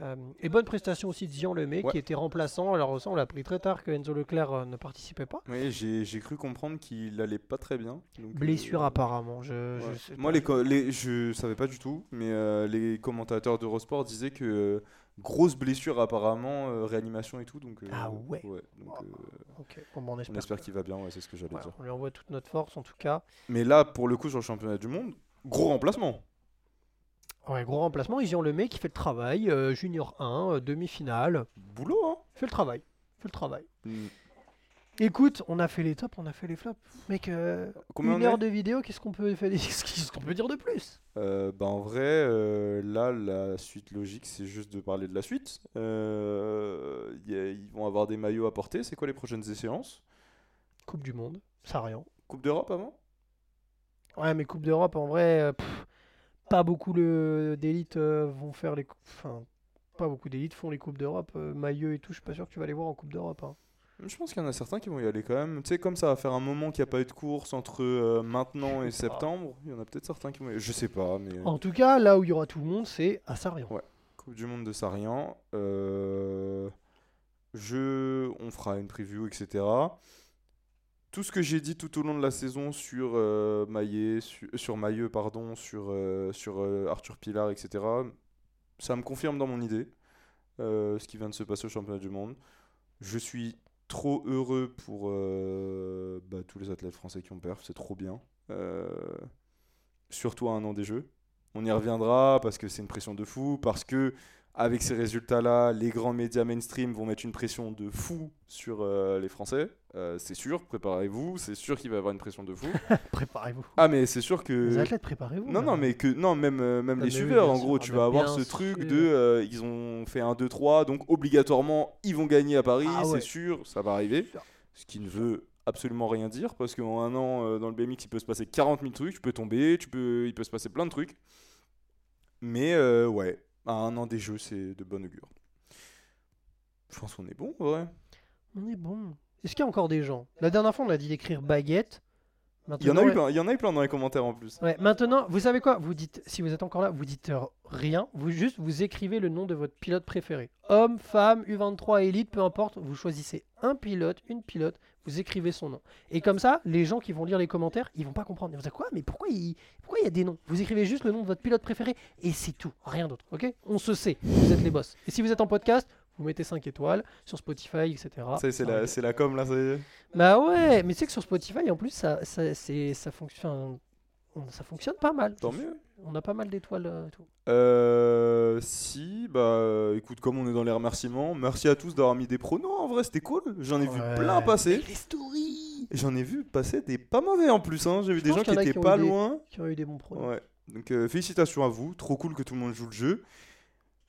Euh, et bonne prestation aussi de Zian Lemay, Ouais. qui était remplaçant. Alors, ça, on l'a appris très tard que Enzo Leclerc euh, ne participait pas. Oui, j'ai j'ai cru comprendre qu'il allait pas très bien. donc, Blessure euh, apparemment. Je, je Ouais. sais Moi, pas. les, je savais pas du tout, mais euh, les commentateurs d'Eurosport disaient que euh, grosse blessure apparemment, euh, réanimation et tout. Donc, euh, Ah ouais. donc, Oh, euh, Ok, bon, bon, on espère. qu'il va bien, ouais, c'est ce que j'allais ouais, dire. on lui envoie toute notre force en tout cas. Mais là, pour le coup, sur le championnat du monde, gros remplacement. Ouais, gros remplacement. Isian Lemay qui fait le travail. euh, junior 1, euh, demi-finale. Boulot, hein Fait le travail. Fait le travail. Mm. Écoute, on a fait les tops, on a fait les flops. Mec, euh, Combien une heure de vidéo, qu'est-ce qu'on peut, faire- qu'est-ce qu'on peut dire de plus? Euh, bah, en vrai, euh, là, la suite logique, c'est juste de parler de la suite. Y a- ils vont avoir des maillots à porter. C'est quoi les prochaines échéances? Coupe du Monde, ça rien. Coupe d'Europe avant? Ouais, mais Coupe d'Europe, en vrai, pff, pas beaucoup d'élites euh, vont faire les. Enfin, pas beaucoup d'élites font les Coupes d'Europe. euh, Maillot et tout, je suis pas sûr que tu vas les voir en Coupe d'Europe. hein. Je pense qu'il y en a certains qui vont y aller quand même. Tu sais, comme ça va faire un moment qu'il n'y a pas eu de course entre euh, maintenant et septembre, il y en a peut-être certains qui vont y aller. Je sais pas, mais. En tout cas, là où il y aura tout le monde, c'est à Sarian. Ouais. Coupe du Monde de Sarian. euh, je... On fera une preview, etc. Tout ce que j'ai dit tout au long de la saison sur euh, Maillet, euh, sur Mailleux, pardon, sur, euh, sur euh, Arthur Pilar, etc. Ça me confirme dans mon idée ce qui vient de se passer au championnat du monde. Je suis trop heureux pour bah, tous les athlètes français qui ont perf, c'est trop bien. Surtout à un an des Jeux. On y reviendra parce que c'est une pression de fou, parce que avec ces résultats-là, les grands médias mainstream vont mettre une pression de fou sur euh, les Français. Euh, c'est sûr, préparez-vous, c'est sûr qu'il va y avoir une pression de fou. Préparez-vous. ah, mais c'est sûr que. Les athlètes, préparez-vous. Non, non, mais que non, même, euh, même Ah, les oui, suiveurs, en gros, Ah, tu bah, vas avoir ce truc de. ils ont fait un 2-3, donc obligatoirement, ils vont gagner à Paris, Ah ouais. c'est sûr, ça va arriver. Ce qui ne veut absolument rien dire, parce qu'en un an, dans le BMX, il peut se passer 40 000 trucs, tu peux tomber, tu peux, il peut se passer plein de trucs. Mais ouais, à un an des jeux, c'est de bon augure. Je pense qu'on est bon, ouais. On est bon. Est-ce qu'il y a encore des gens? La dernière fois, on a dit d'écrire baguette. Il y, en a eu plein, il y en a eu plein dans les commentaires en plus. Ouais, maintenant, vous savez quoi? Vous dites, si vous êtes encore là, vous dites euh, rien. Vous juste, vous écrivez le nom de votre pilote préféré. Homme, femme, U23, élite, peu importe. Vous choisissez un pilote, une pilote. Vous écrivez son nom. Et comme ça, les gens qui vont lire les commentaires, ils vont pas comprendre. Ils vont dire quoi? Mais pourquoi il, pourquoi il y a des noms? Vous écrivez juste le nom de votre pilote préféré et c'est tout, rien d'autre. Ok? On se sait. Vous êtes les boss. Et si vous êtes en podcast, vous mettez 5 étoiles sur Spotify, etc. C'est Ça la, c'est la com là, ça y est. Bah ouais, mais tu sais que sur Spotify, en plus, ça, ça, c'est, ça, fonctionne, on- ça fonctionne pas mal. Tant mieux. On a pas mal d'étoiles euh, et tout. Euh, si, bah écoute, comme on est dans les remerciements, merci à tous d'avoir mis des pronos. En vrai, c'était cool. J'en ai vu plein passer. Les stories J'en ai vu passer des pas mauvais en plus. Hein. J'ai vu Je des gens qui étaient qui pas des- loin. qui ont eu des bons pronos. Ouais. Donc euh, félicitations à vous. Trop cool que tout le monde joue le jeu.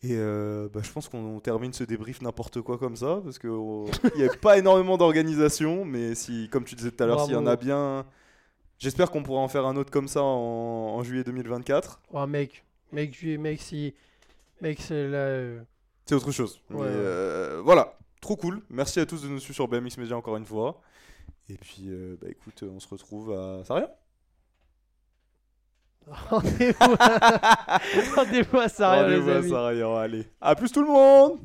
Et euh, bah, je pense qu'on termine ce débrief n'importe quoi comme ça parce qu'il n'y a pas énormément d'organisation. Mais si, comme tu disais tout à l'heure, s'il y en a bien, j'espère qu'on pourra en faire un autre comme ça en, en juillet 2024. Oh mec, mec, je- mec, si, mec, c'est là. euh, C'est autre chose. Ouais, euh, voilà, trop cool. Merci à tous de nous suivre sur BMX Media encore une fois. Et puis, euh, bah écoute, on se retrouve à Saria. Rendez-vous, à... les Rendez-vous à. Saria, allez. À plus tout le monde